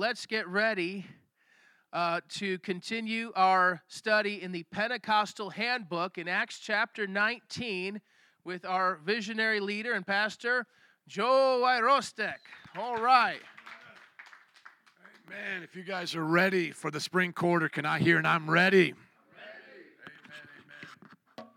let's get ready uh, to continue our study in the Pentecostal Handbook in Acts chapter 19 with our visionary leader and pastor, Joe Wyrostek. All right. Man, if you guys are ready for the spring quarter, can I hear and I'm ready? Amen.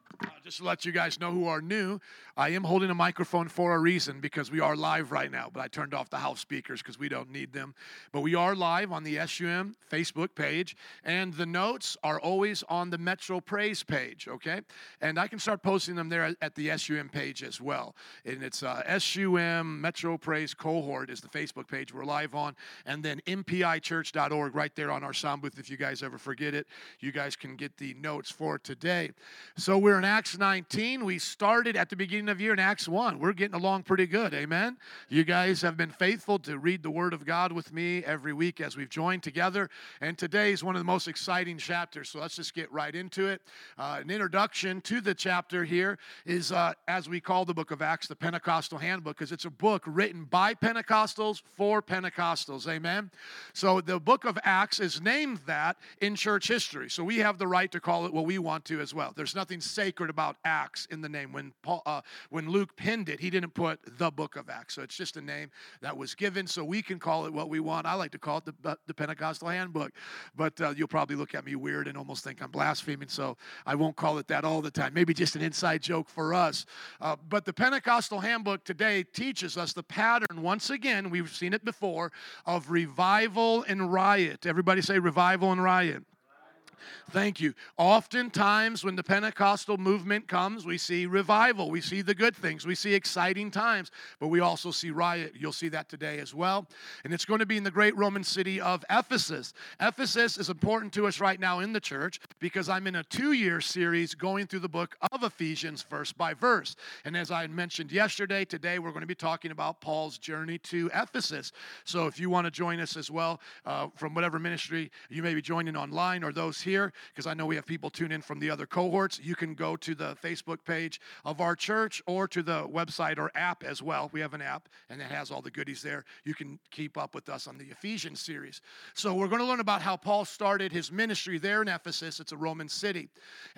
Just to let you guys know who are new, I am holding a microphone for a reason because we are live right now, but I turned off the house speakers because we don't need them. But we are live on the SUM Facebook page, and the notes are always on the Metro Praise page, okay? And I can start posting them there at the SUM page as well. And it's uh, SUM Metro Praise Cohort is the Facebook page we're live on, and then mpichurch.org right there on our sound booth if you guys ever forget it. You guys can get the notes for today. So we're in Acts 19. We started at the beginning of year in Acts 1. We're getting along pretty good. Amen. You guys have been faithful to read the Word of God with me every week as we've joined together. And today is one of the most exciting chapters. So let's just get right into it. Uh, an introduction to the chapter here is, uh, as we call the book of Acts, the Pentecostal Handbook, because it's a book written by Pentecostals for Pentecostals. Amen. So the book of Acts is named that in church history. So we have the right to call it what we want to as well. There's nothing sacred about about Acts in the name. When Paul, uh, when Luke penned it, he didn't put the book of Acts. So it's just a name that was given. So we can call it what we want. I like to call it the, the Pentecostal Handbook, but uh, you'll probably look at me weird and almost think I'm blaspheming. So I won't call it that all the time. Maybe just an inside joke for us. Uh, but the Pentecostal Handbook today teaches us the pattern. Once again, we've seen it before of revival and riot. Everybody say revival and riot. Thank you. Oftentimes, when the Pentecostal movement comes, we see revival. We see the good things. We see exciting times, but we also see riot. You'll see that today as well. And it's going to be in the great Roman city of Ephesus. Ephesus is important to us right now in the church because I'm in a two year series going through the book of Ephesians verse by verse. And as I mentioned yesterday, today we're going to be talking about Paul's journey to Ephesus. So if you want to join us as well uh, from whatever ministry you may be joining online or those here, here, because I know we have people tune in from the other cohorts, you can go to the Facebook page of our church or to the website or app as well. We have an app and it has all the goodies there. You can keep up with us on the Ephesians series. So we're going to learn about how Paul started his ministry there in Ephesus. It's a Roman city.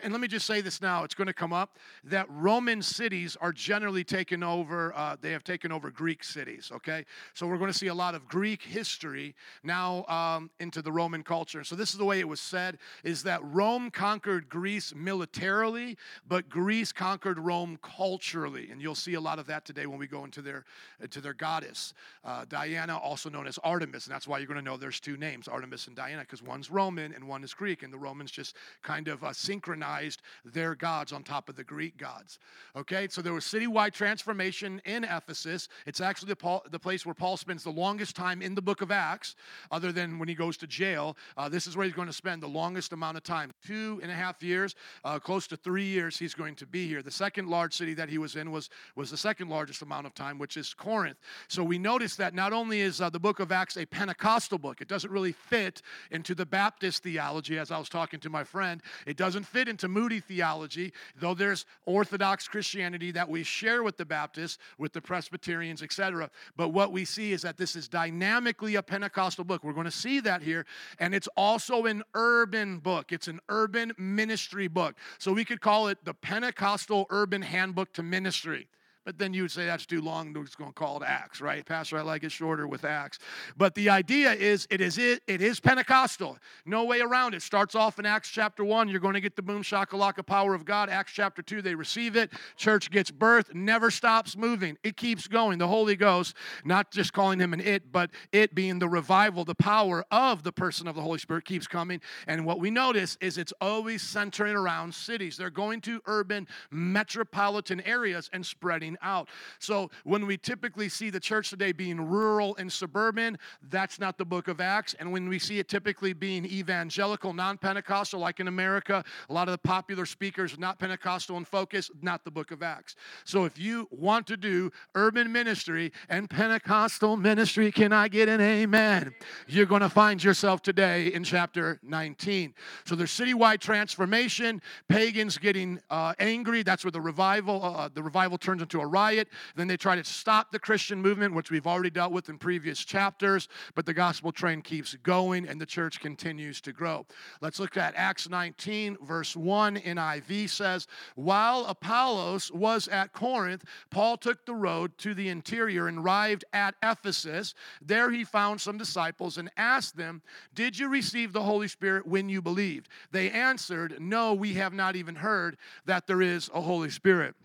And let me just say this now, it's going to come up that Roman cities are generally taken over, uh, they have taken over Greek cities, okay? So we're going to see a lot of Greek history now um, into the Roman culture. So this is the way it was said is that Rome conquered Greece militarily, but Greece conquered Rome culturally. And you'll see a lot of that today when we go into their, into their goddess. Uh, Diana, also known as Artemis, and that's why you're going to know there's two names, Artemis and Diana, because one's Roman and one is Greek. And the Romans just kind of uh, synchronized their gods on top of the Greek gods. Okay, so there was citywide transformation in Ephesus. It's actually the, Paul, the place where Paul spends the longest time in the book of Acts, other than when he goes to jail. Uh, this is where he's going to spend the longest amount of time two and a half years, uh, close to three years he's going to be here. The second large city that he was in was, was the second largest amount of time, which is Corinth. So we notice that not only is uh, the book of Acts a Pentecostal book, it doesn't really fit into the Baptist theology, as I was talking to my friend. It doesn't fit into Moody theology, though there's Orthodox Christianity that we share with the Baptists, with the Presbyterians, etc. But what we see is that this is dynamically a Pentecostal book. We're going to see that here. And it's also an urban book, it's an urban ministry book. So we could call it the Pentecostal Urban Handbook to Ministry. But then you would say that's too long. Just going to call it Acts, right? Pastor, I like it shorter with Acts. But the idea is it is it, it is Pentecostal. No way around it. Starts off in Acts chapter 1. You're going to get the boom shakalaka power of God. Acts chapter 2, they receive it. Church gets birth, never stops moving. It keeps going. The Holy Ghost, not just calling him an it, but it being the revival, the power of the person of the Holy Spirit keeps coming. And what we notice is it's always centering around cities. They're going to urban metropolitan areas and spreading out. So when we typically see the church today being rural and suburban, that's not the book of Acts. And when we see it typically being evangelical, non Pentecostal, like in America, a lot of the popular speakers not Pentecostal in focus, not the book of Acts. So if you want to do urban ministry and Pentecostal ministry, can I get an amen? You're going to find yourself today in chapter 19. So there's citywide transformation, pagans getting uh, angry. That's where the revival, uh, the revival turns into a a riot. Then they try to stop the Christian movement, which we've already dealt with in previous chapters. But the gospel train keeps going and the church continues to grow. Let's look at Acts 19, verse 1 NIV says, While Apollos was at Corinth, Paul took the road to the interior and arrived at Ephesus. There he found some disciples and asked them, Did you receive the Holy Spirit when you believed? They answered, No, we have not even heard that there is a Holy Spirit.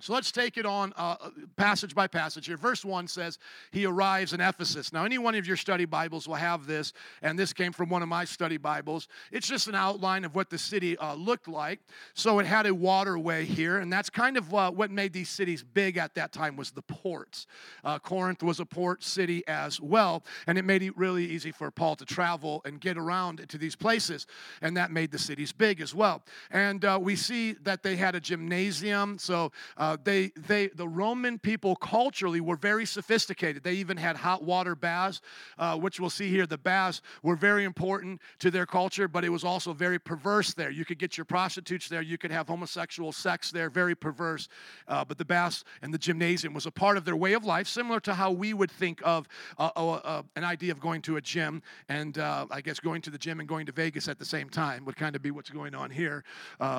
So let's take it on uh, passage by passage here. Verse 1 says, He arrives in Ephesus. Now, any one of your study Bibles will have this, and this came from one of my study Bibles. It's just an outline of what the city uh, looked like. So it had a waterway here, and that's kind of uh, what made these cities big at that time was the ports. Uh, Corinth was a port city as well, and it made it really easy for Paul to travel and get around to these places, and that made the cities big as well. And uh, we see that they had a gymnasium, so uh, they, they, the Roman people culturally were very sophisticated. They even had hot water baths, uh, which we'll see here. The baths were very important to their culture, but it was also very perverse there. You could get your prostitutes there, you could have homosexual sex there, very perverse. Uh, but the baths and the gymnasium was a part of their way of life, similar to how we would think of uh, uh, an idea of going to a gym and I guess going to the gym and going to Vegas at the same time would kind of be what's going on here.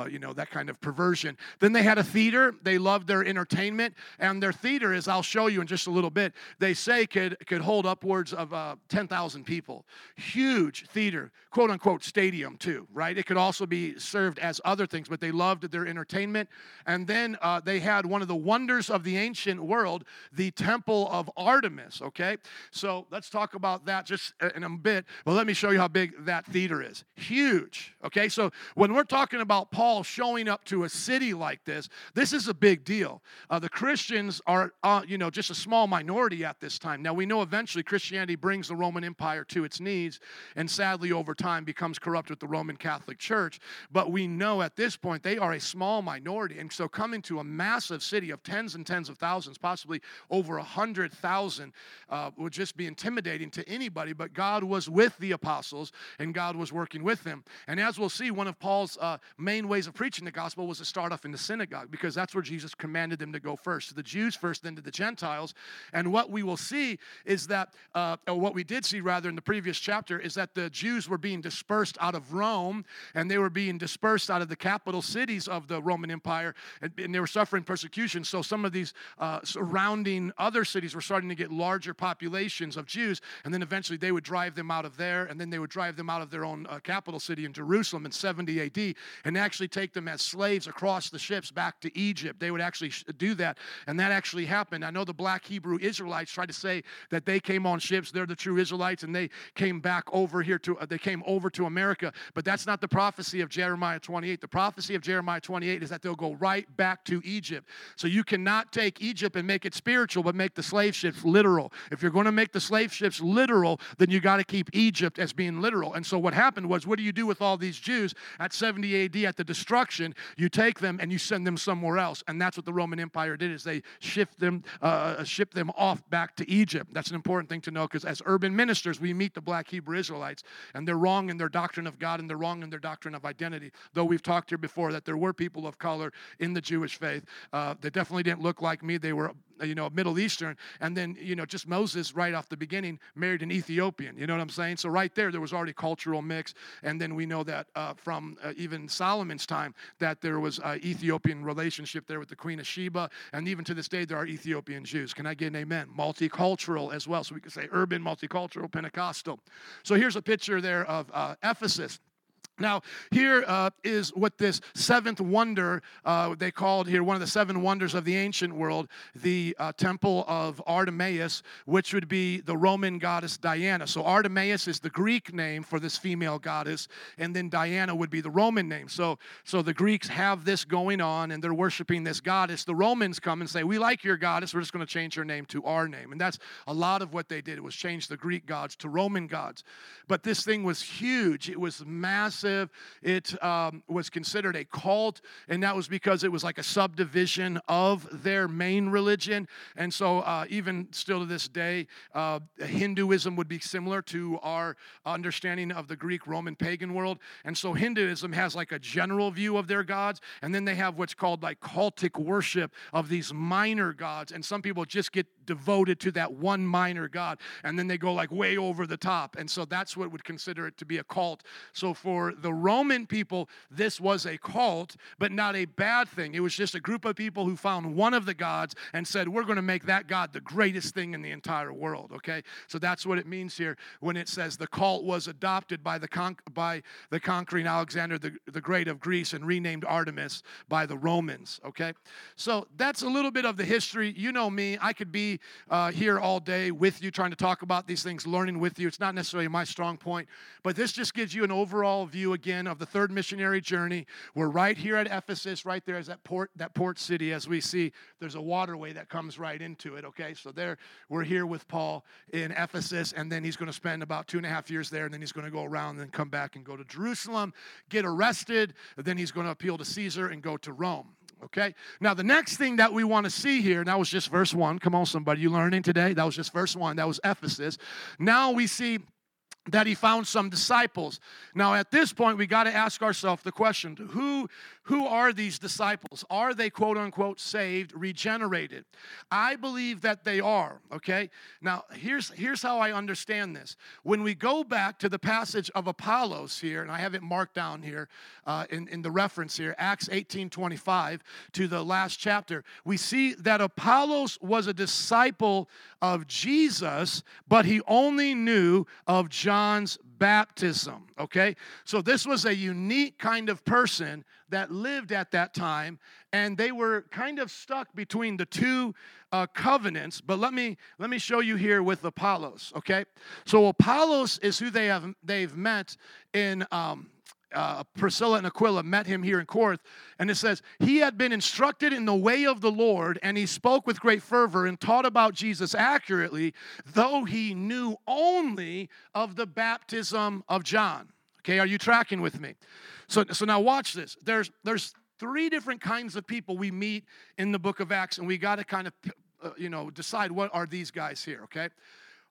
you know, that kind of perversion. Then they had a theater. They loved their entertainment. And their theater, as I'll show you in just a little bit, they say could, could hold upwards of uh, 10,000 people. Huge theater, quote unquote stadium, too, right? It could also be served as other things, but they loved their entertainment. And then uh, they had one of the wonders of the ancient world, the Temple of Artemis, okay? So let's talk about that just in a bit. but let me show you how big that theater is. Huge, okay? So when we're talking about Paul showing up to a city like this, this is a big deal. Uh, the Christians are, uh, you know, just a small minority at this time. Now, we know eventually Christianity brings the Roman Empire to its knees and sadly over time becomes corrupt with the Roman Catholic Church. But we know at this point they are a small minority. And so coming to a massive city of tens and tens of thousands, possibly over a hundred thousand, uh, would just be intimidating to anybody. But God was with the apostles and God was working with them. And as we'll see, one of Paul's uh, main ways of preaching the gospel was to start off in the synagogue because that's where Jesus commanded them to go first to the Jews first, then to the Gentiles. And what we will see is that, uh, or what we did see rather in the previous chapter, is that the Jews were being dispersed out of Rome and they were being dispersed out of the capital cities of the Roman Empire and, and they were suffering persecution. So some of these uh, surrounding other cities were starting to get larger populations of Jews. And then eventually they would drive them out of there and then they would drive them out of their own uh, capital city in Jerusalem in 70 AD and actually take them as slaves across the ships back to Egypt. They would actually do that. And that actually happened. I know the black Hebrew Israelites tried to say that they came on ships, they're the true Israelites, and they came back over here to, uh, they came over to America. But that's not the prophecy of Jeremiah 28. The prophecy of Jeremiah 28 is that they'll go right back to Egypt. So you cannot take Egypt and make it spiritual, but make the slave ships literal. If you're going to make the slave ships literal, then you got to keep Egypt as being literal. And so what happened was, what do you do with all these Jews at 70 AD at the destruction? You take them and you send them somewhere else. And that's what the Roman Empire did is they shift them, uh, uh them off back to Egypt. That's an important thing to know because as urban ministers, we meet the black Hebrew Israelites, and they're wrong in their doctrine of God and they're wrong in their doctrine of identity. Though we've talked here before that there were people of color in the Jewish faith, uh, they definitely didn't look like me. They were you know, Middle Eastern, and then, you know, just Moses right off the beginning married an Ethiopian. You know what I'm saying? So right there, there was already cultural mix. And then we know that uh, from uh, even Solomon's time that there was an Ethiopian relationship there with the Queen of Sheba. And even to this day, there are Ethiopian Jews. Can I get an amen? Multicultural as well. So we could say urban, multicultural, Pentecostal. So here's a picture there of uh, Ephesus. Now, here uh, is what this seventh wonder, uh, they called here one of the seven wonders of the ancient world, the uh, temple of Artemis, which would be the Roman goddess Diana. So, Artemis is the Greek name for this female goddess, and then Diana would be the Roman name. So, so the Greeks have this going on, and they're worshiping this goddess. The Romans come and say, We like your goddess, we're just going to change her name to our name. And that's a lot of what they did, was change the Greek gods to Roman gods. But this thing was huge, it was massive oppressive. It um, was considered a cult, and that was because it was like a subdivision of their main religion. And so, uh, even still to this day, uh, Hinduism would be similar to our understanding of the Greek Roman pagan world. And so, Hinduism has like a general view of their gods, and then they have what's called like cultic worship of these minor gods. And some people just get devoted to that one minor god, and then they go like way over the top. And so, that's what would consider it to be a cult. So, for the Roman people, this was a cult, but not a bad thing. It was just a group of people who found one of the gods and said, We're going to make that God the greatest thing in the entire world. Okay? So, that's what it means here when it says the cult was adopted by the, con- by the conquering Alexander the, the Great of Greece and renamed Artemis by the Romans. Okay? So, that's a little bit of the history. You know me, I could be uh, here all day with you trying to talk about these things, learning with you. It's not necessarily my strong point, but this just gives you an overall view again of the third missionary journey. We're right here at Ephesus, right there is that port, that port city. As we see, there's a waterway that comes right into it. Okay, so there we're here with Paul in Ephesus, and then he's going to spend about two and a half years there, and then he's going to go around and then come back and go to Jerusalem, get arrested, then he's going to appeal to Caesar and go to Rome. Okay? Now, the next thing that we want to see here, and that was just verse one. Come on, somebody, you learning today? That was just verse one. That was Ephesus. Now we see that he found some disciples. Now, at this point, we got to ask ourselves the question who, who are these disciples? Are they quote unquote saved, regenerated? I believe that they are, okay? Now, here's, here's how I understand this. When we go back to the passage of Apollos here, and I have it marked down here uh, in, in the reference here, Acts 18 25 to the last chapter, we see that Apollos was a disciple of Jesus, but he only knew of John's baptism. Okay? So this was a unique kind of person that lived at that time, and they were kind of stuck between the two uh, covenants. But let me let me show you here with Apollos. Okay? So Apollos is who they have they've met in um, uh, Priscilla and Aquila met him here in Corinth, and it says, He had been instructed in the way of the Lord, and he spoke with great fervor and taught about Jesus accurately, though he knew only of the baptism of John. Okay, are you tracking with me? So, so now watch this. There's, there's three different kinds of people we meet in the book of Acts, and we got to kind of, uh, you know, decide what are these guys here, okay?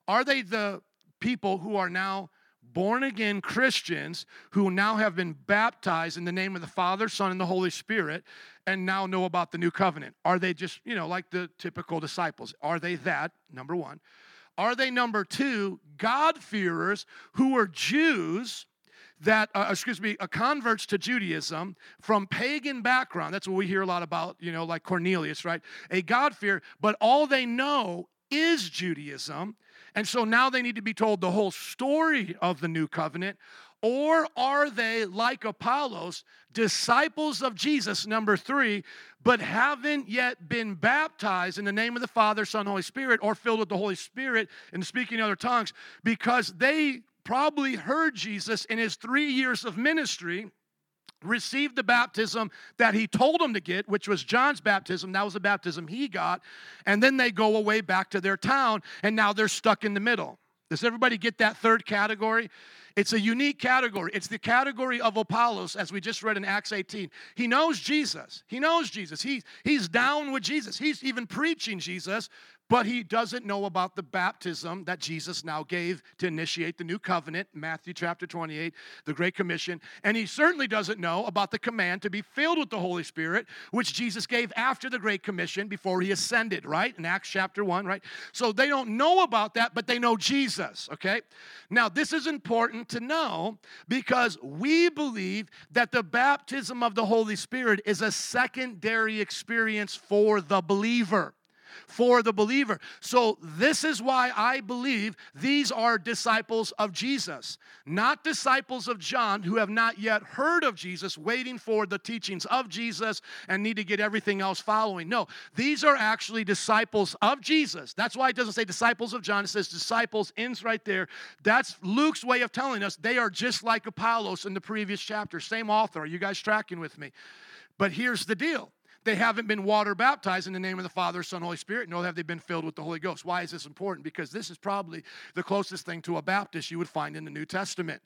Are they the people who are now born again Christians who now have been baptized in the name of the Father, Son, and the Holy Spirit and now know about the new covenant? Are they just, you know, like the typical disciples? Are they that? Number one. Are they number two, God-fearers who are Jews? that, uh, excuse me, a converts to Judaism from pagan background. That's what we hear a lot about, you know, like Cornelius, right? A God fear, but all they know is Judaism. And so now they need to be told the whole story of the new covenant. Or are they, like Apollos, disciples of Jesus, number three, but haven't yet been baptized in the name of the Father, Son, Holy Spirit, or filled with the Holy Spirit and speaking other tongues because they probably heard Jesus in his three years of ministry received the baptism that he told them to get, which was John's baptism. That was the baptism he got. And then they go away back to their town, and now they're stuck in the middle. Does everybody get that third category? It's a unique category. It's the category of Apollos, as we just read in Acts 18. He knows Jesus. He knows Jesus. He, he's down with Jesus. He's even preaching Jesus, but he doesn't know about the baptism that Jesus now gave to initiate the new covenant, Matthew chapter 28, the Great Commission. And he certainly doesn't know about the command to be filled with the Holy Spirit, which Jesus gave after the Great Commission before he ascended, right? In Acts chapter 1, right? So they don't know about that, but they know Jesus, okay? Now, this is important to know because we believe that the baptism of the Holy Spirit is a secondary experience for the believer for the believer. So, this is why I believe these are disciples of Jesus, not disciples of John who have not yet heard of Jesus, waiting for the teachings of Jesus and need to get everything else following. No, these are actually disciples of Jesus. That's why it doesn't say disciples of John, it says disciples, ends right there. That's Luke's way of telling us they are just like Apollos in the previous chapter. Same author. Are you guys tracking with me? But here's the deal they haven't been water baptized in the name of the Father, Son, Holy Spirit, nor have they been filled with the Holy Ghost. Why is this important? Because this is probably the closest thing to a Baptist you would find in the New Testament.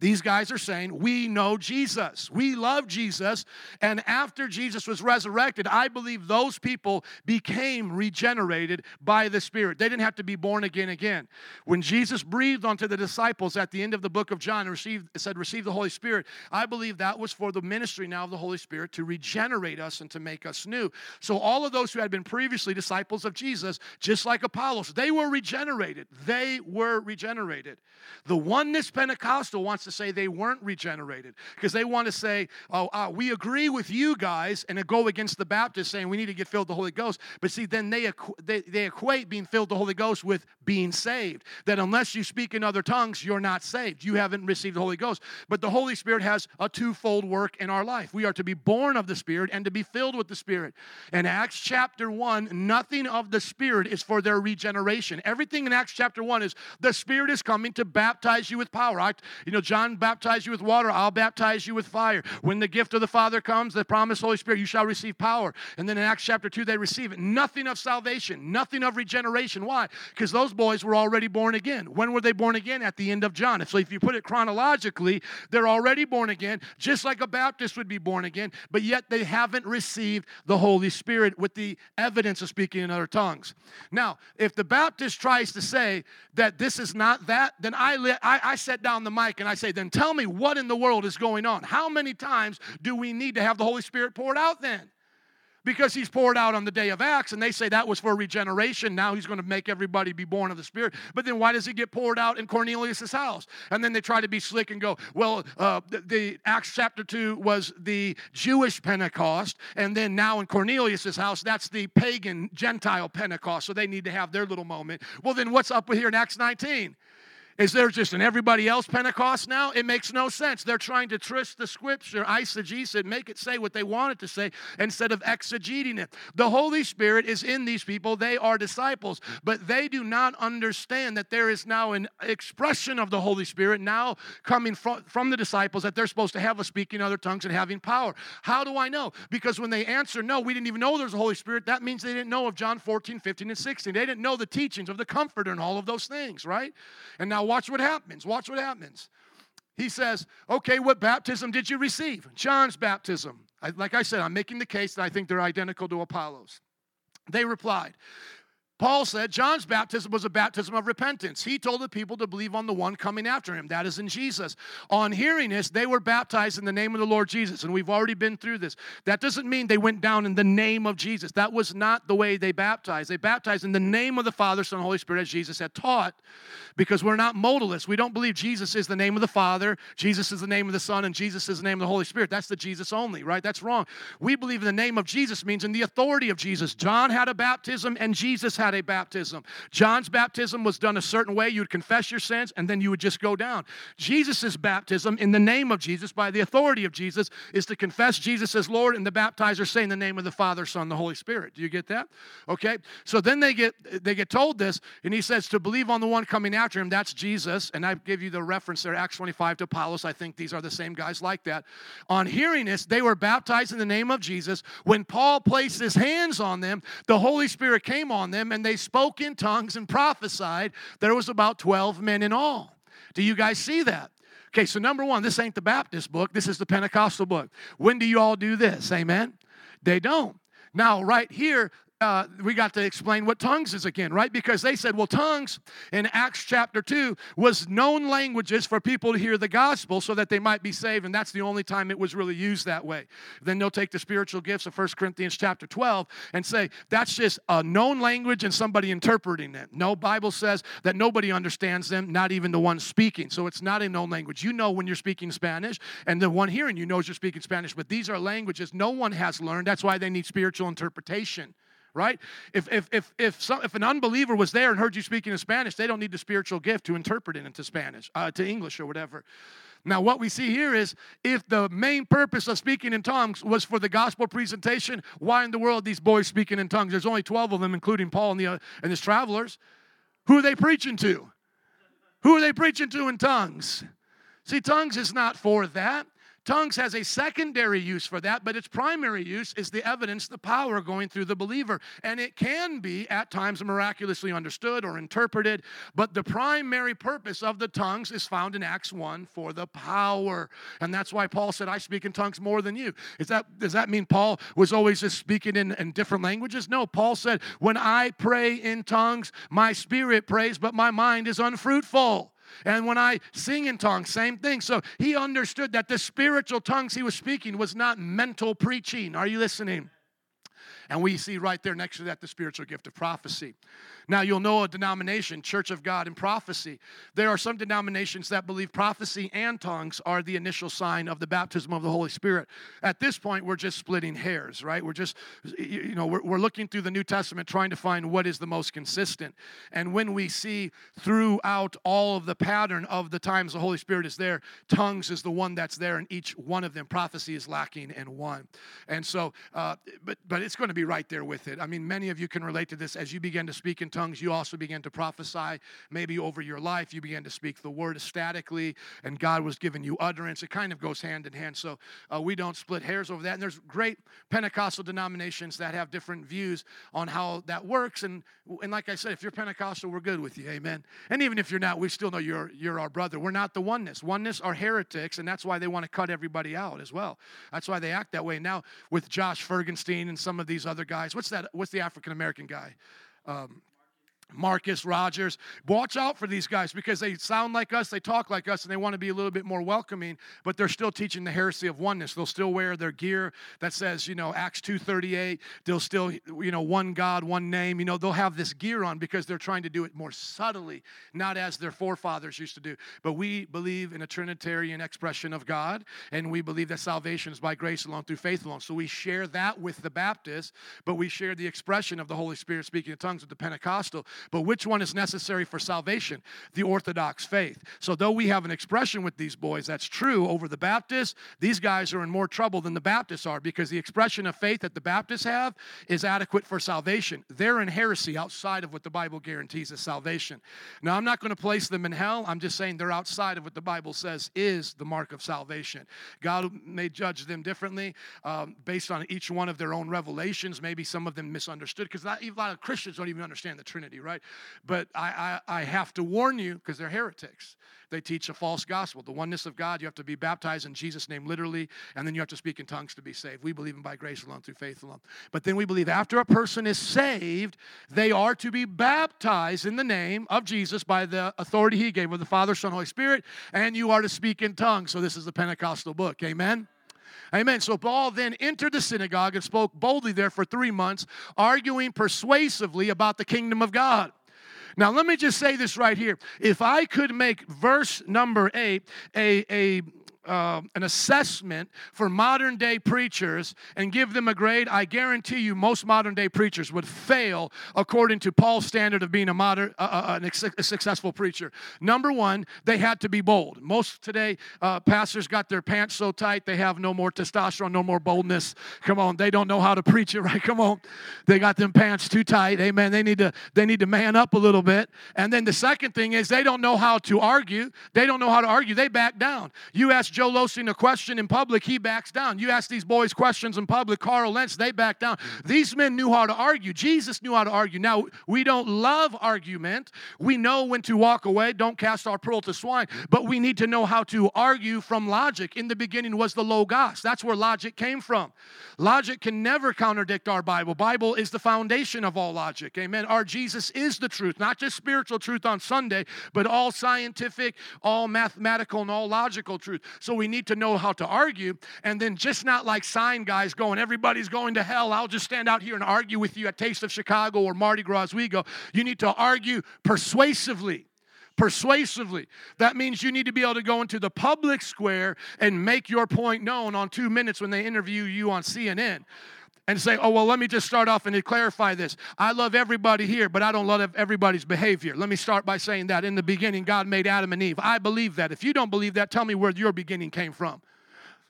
These guys are saying, We know Jesus. We love Jesus. And after Jesus was resurrected, I believe those people became regenerated by the Spirit. They didn't have to be born again again. When Jesus breathed onto the disciples at the end of the book of John, received, said, Receive the Holy Spirit, I believe that was for the ministry now of the Holy Spirit to regenerate us and to make us new. So all of those who had been previously disciples of Jesus, just like Apollos, they were regenerated. They were regenerated. The oneness Pentecostal wants to say they weren't regenerated because they want to say, oh, uh, we agree with you guys and go against the Baptists saying we need to get filled the Holy Ghost. But see, then they, equ- they, they equate being filled the Holy Ghost with being saved. That unless you speak in other tongues, you're not saved. You haven't received the Holy Ghost. But the Holy Spirit has a twofold work in our life. We are to be born of the Spirit and to be filled with the Spirit. In Acts chapter 1, nothing of the Spirit is for their regeneration. Everything in Acts chapter 1 is the Spirit is coming to baptize you with power. I, you know, John baptized you with water, I'll baptize you with fire. When the gift of the Father comes, the promised Holy Spirit, you shall receive power. And then in Acts chapter 2, they receive it. Nothing of salvation, nothing of regeneration. Why? Because those boys were already born again. When were they born again? At the end of John. So if you put it chronologically, they're already born again, just like a Baptist would be born again, but yet they haven't received the Holy Spirit with the evidence of speaking in other tongues. Now, if the Baptist tries to say that this is not that, then I, I, I set down the mic and I say, then tell me what in the world is going on. How many times do we need to have the Holy Spirit poured out then? Because he's poured out on the day of Acts, and they say that was for regeneration. Now he's going to make everybody be born of the Spirit. But then why does he get poured out in Cornelius' house? And then they try to be slick and go, well, uh, the, the, Acts chapter 2 was the Jewish Pentecost, and then now in Cornelius' house, that's the pagan Gentile Pentecost. So they need to have their little moment. Well, then what's up with here in Acts 19? Is there just an everybody else Pentecost now? It makes no sense. They're trying to twist the scripture, eisegese it, make it say what they want it to say instead of exegeting it. The Holy Spirit is in these people. They are disciples, but they do not understand that there is now an expression of the Holy Spirit now coming from, from the disciples that they're supposed to have a speaking other tongues and having power. How do I know? Because when they answer, no, we didn't even know there's a Holy Spirit, that means they didn't know of John 14, 15, and 16. They didn't know the teachings of the Comforter and all of those things, right? And now watch what happens. Watch what happens. He says, Okay, what baptism did you receive? John's baptism. I, like I said, I'm making the case that I think they're identical to Apollos. They replied, Paul said John's baptism was a baptism of repentance. He told the people to believe on the one coming after him, that is in Jesus. On hearing this, they were baptized in the name of the Lord Jesus, and we've already been through this. That doesn't mean they went down in the name of Jesus. That was not the way they baptized. They baptized in the name of the Father, Son, and Holy Spirit, as Jesus had taught, because we're not modalists. We don't believe Jesus is the name of the Father, Jesus is the name of the Son, and Jesus is the name of the Holy Spirit. That's the Jesus only, right? That's wrong. We believe in the name of Jesus means in the authority of Jesus. John had a baptism, and Jesus had a baptism. John's baptism was done a certain way. You would confess your sins and then you would just go down. Jesus' baptism in the name of Jesus, by the authority of Jesus, is to confess Jesus as Lord and the baptizer say in the name of the Father, Son, the Holy Spirit. Do you get that? Okay. So then they get they get told this, and he says to believe on the one coming after him, that's Jesus. And I give you the reference there, Acts 25 to Apollos. I think these are the same guys like that. On hearing this, they were baptized in the name of Jesus. When Paul placed his hands on them, the Holy Spirit came on them, and they spoke in tongues and prophesied. There was about 12 men in all. Do you guys see that? Okay, so number one, this ain't the Baptist book, this is the Pentecostal book. When do you all do this? Amen? They don't. Now, right here, uh, we got to explain what tongues is again, right? Because they said, well, tongues in Acts chapter 2 was known languages for people to hear the gospel so that they might be saved, and that's the only time it was really used that way. Then they'll take the spiritual gifts of 1 Corinthians chapter 12 and say, that's just a known language and somebody interpreting it. No, Bible says that nobody understands them, not even the one speaking. So it's not a known language. You know when you're speaking Spanish, and the one hearing you knows you're speaking Spanish, but these are languages no one has learned. That's why they need spiritual interpretation right? If, if, if, if, some, if an unbeliever was there and heard you speaking in Spanish, they don't need the spiritual gift to interpret it into Spanish, uh, to English or whatever. Now, what we see here is if the main purpose of speaking in tongues was for the gospel presentation, why in the world these boys speaking in tongues? There's only 12 of them, including Paul and, the, uh, and his travelers. Who are they preaching to? Who are they preaching to in tongues? See, tongues is not for that. Tongues has a secondary use for that, but its primary use is the evidence, the power going through the believer. And it can be at times miraculously understood or interpreted, but the primary purpose of the tongues is found in Acts 1 for the power. And that's why Paul said, I speak in tongues more than you. Is that, does that mean Paul was always just speaking in, in different languages? No, Paul said, When I pray in tongues, my spirit prays, but my mind is unfruitful. And when I sing in tongues, same thing. So he understood that the spiritual tongues he was speaking was not mental preaching. Are you listening? And we see right there next to that the spiritual gift of prophecy. Now, you'll know a denomination, Church of God in Prophecy. There are some denominations that believe prophecy and tongues are the initial sign of the baptism of the Holy Spirit. At this point, we're just splitting hairs, right? We're just, you know, we're, we're looking through the New Testament trying to find what is the most consistent. And when we see throughout all of the pattern of the times the Holy Spirit is there, tongues is the one that's there in each one of them. Prophecy is lacking in one. And so, uh, but, but it's going to be right there with it. I mean, many of you can relate to this as you begin to speak in tongues, you also began to prophesy maybe over your life. You began to speak the word ecstatically, and God was giving you utterance. It kind of goes hand in hand. So uh, we don't split hairs over that. And there's great Pentecostal denominations that have different views on how that works. And, and like I said, if you're Pentecostal, we're good with you. Amen. And even if you're not, we still know you're, you're our brother. We're not the oneness. Oneness are heretics, and that's why they want to cut everybody out as well. That's why they act that way. Now, with Josh Fergenstein and some of these other guys, what's that? What's the African American guy? Um, Marcus Rogers. Watch out for these guys because they sound like us, they talk like us, and they want to be a little bit more welcoming, but they're still teaching the heresy of oneness. They'll still wear their gear that says, you know, Acts 2:38. They'll still, you know, one God, one name. You know, they'll have this gear on because they're trying to do it more subtly, not as their forefathers used to do. But we believe in a Trinitarian expression of God, and we believe that salvation is by grace alone through faith alone. So we share that with the Baptists, but we share the expression of the Holy Spirit speaking in tongues with the Pentecostal. But which one is necessary for salvation? The Orthodox faith. So, though we have an expression with these boys that's true over the Baptists, these guys are in more trouble than the Baptists are because the expression of faith that the Baptists have is adequate for salvation. They're in heresy outside of what the Bible guarantees as salvation. Now, I'm not going to place them in hell. I'm just saying they're outside of what the Bible says is the mark of salvation. God may judge them differently um, based on each one of their own revelations. Maybe some of them misunderstood because a lot of Christians don't even understand the Trinity, right? But I, I, I have to warn you because they're heretics. They teach a false gospel. The oneness of God, you have to be baptized in Jesus' name literally, and then you have to speak in tongues to be saved. We believe in by grace alone, through faith alone. But then we believe after a person is saved, they are to be baptized in the name of Jesus by the authority he gave with the Father, Son, Holy Spirit, and you are to speak in tongues. So this is the Pentecostal book. Amen. Amen. So Paul then entered the synagogue and spoke boldly there for three months, arguing persuasively about the kingdom of God. Now, let me just say this right here. If I could make verse number eight a, a uh, an assessment for modern day preachers and give them a grade, I guarantee you most modern day preachers would fail according to Paul's standard of being a, modern, uh, uh, a successful preacher. Number one, they had to be bold. Most today uh, pastors got their pants so tight they have no more testosterone, no more boldness. Come on, they don't know how to preach it right. Come on, they got them pants too tight. Amen. They need to they need to man up a little bit. And then the second thing is they don't know how to argue. They don't know how to argue. They back down. You ask Joel Osteen a question in public, he backs down. You ask these boys questions in public, Carl Lentz, they back down. These men knew how to argue. Jesus knew how to argue. Now, we don't love argument. We know when to walk away. Don't cast our pearl to swine. But we need to know how to argue from logic. In the beginning was the Logos. That's where logic came from. Logic can never contradict our Bible. Bible is the foundation of all logic. Amen. Our Jesus is the truth, not just spiritual truth on Sunday, but all scientific, all mathematical, and all logical truth. So we need to know how to argue and then just not like sign guys going, everybody's going to hell. I'll just stand out here and argue with you at Taste of Chicago or Mardi Gras as we go. You need to argue persuasively persuasively. That means you need to be able to go into the public square and make your point known on two minutes when they interview you on CNN and say, oh, well, let me just start off and clarify this. I love everybody here, but I don't love everybody's behavior. Let me start by saying that in the beginning, God made Adam and Eve. I believe that. If you don't believe that, tell me where your beginning came from.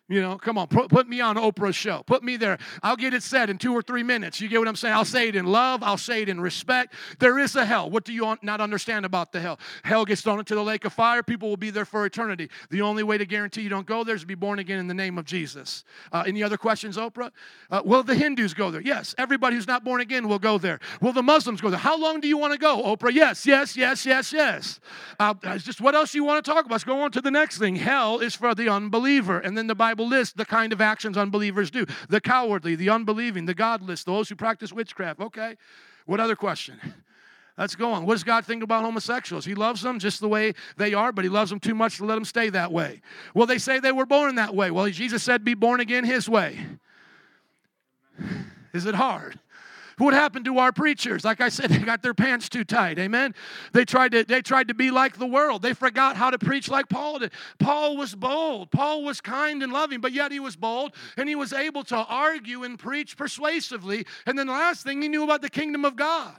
You know, come on, put, put me on Oprah's show. Put me there. I'll get it said in two or three minutes. You get what I'm saying? I'll say it in love. I'll say it in respect. There is a hell. What do you not understand about the hell? Hell gets thrown into the lake of fire. People will be there for eternity. The only way to guarantee you don't go there is to be born again in the name of Jesus. Uh, any other questions, Oprah? Uh, will the Hindus go there? Yes. Everybody who's not born again will go there. Will the Muslims go there? How long do you want to go, Oprah? Yes, yes, yes, yes, yes. Uh, just what else do you want to talk about? Let's go on to the next thing. Hell is for the unbeliever. And then the Bible lists the kind of actions unbelievers do the cowardly, the unbelieving, the godless, those who practice witchcraft. Okay. What other question? Let's go on. What does God think about homosexuals? He loves them just the way they are, but He loves them too much to let them stay that way. Well, they say they were born that way. Well, Jesus said, be born again His way. Is it hard? What happened to our preachers? Like I said, they got their pants too tight. Amen. They tried to they tried to be like the world. They forgot how to preach like Paul did. Paul was bold. Paul was kind and loving, but yet he was bold and he was able to argue and preach persuasively. And then the last thing he knew about the kingdom of God.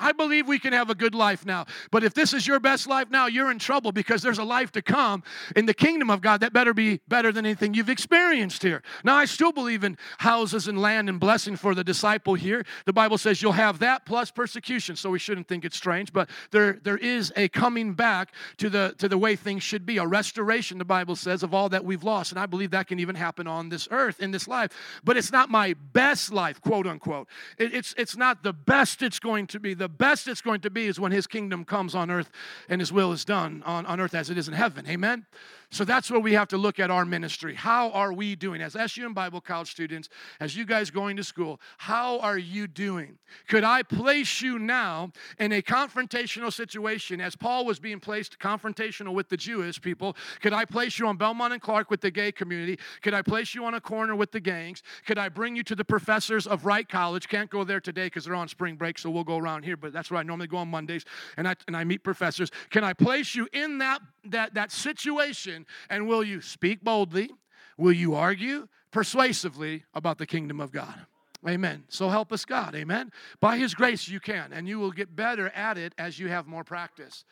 I believe we can have a good life now. But if this is your best life now, you're in trouble because there's a life to come in the kingdom of God that better be better than anything you've experienced here. Now, I still believe in houses and land and blessing for the disciple here. The Bible says you'll have that plus persecution, so we shouldn't think it's strange. But there, there is a coming back to the, to the way things should be, a restoration, the Bible says, of all that we've lost. And I believe that can even happen on this earth, in this life. But it's not my best life, quote unquote. It, it's, it's not the best it's going to be. The best it's going to be is when his kingdom comes on earth and his will is done on, on earth as it is in heaven. Amen? So that's where we have to look at our ministry. How are we doing as SUM Bible College students, as you guys going to school? How are you doing? Could I place you now in a confrontational situation as Paul was being placed confrontational with the Jewish people? Could I place you on Belmont and Clark with the gay community? Could I place you on a corner with the gangs? Could I bring you to the professors of Wright College? Can't go there today because they're on spring break, so we'll go around here, but that's where I normally go on Mondays and I, and I meet professors. Can I place you in that, that, that situation? And will you speak boldly? Will you argue persuasively about the kingdom of God? Amen. So help us God. Amen. By His grace, you can, and you will get better at it as you have more practice.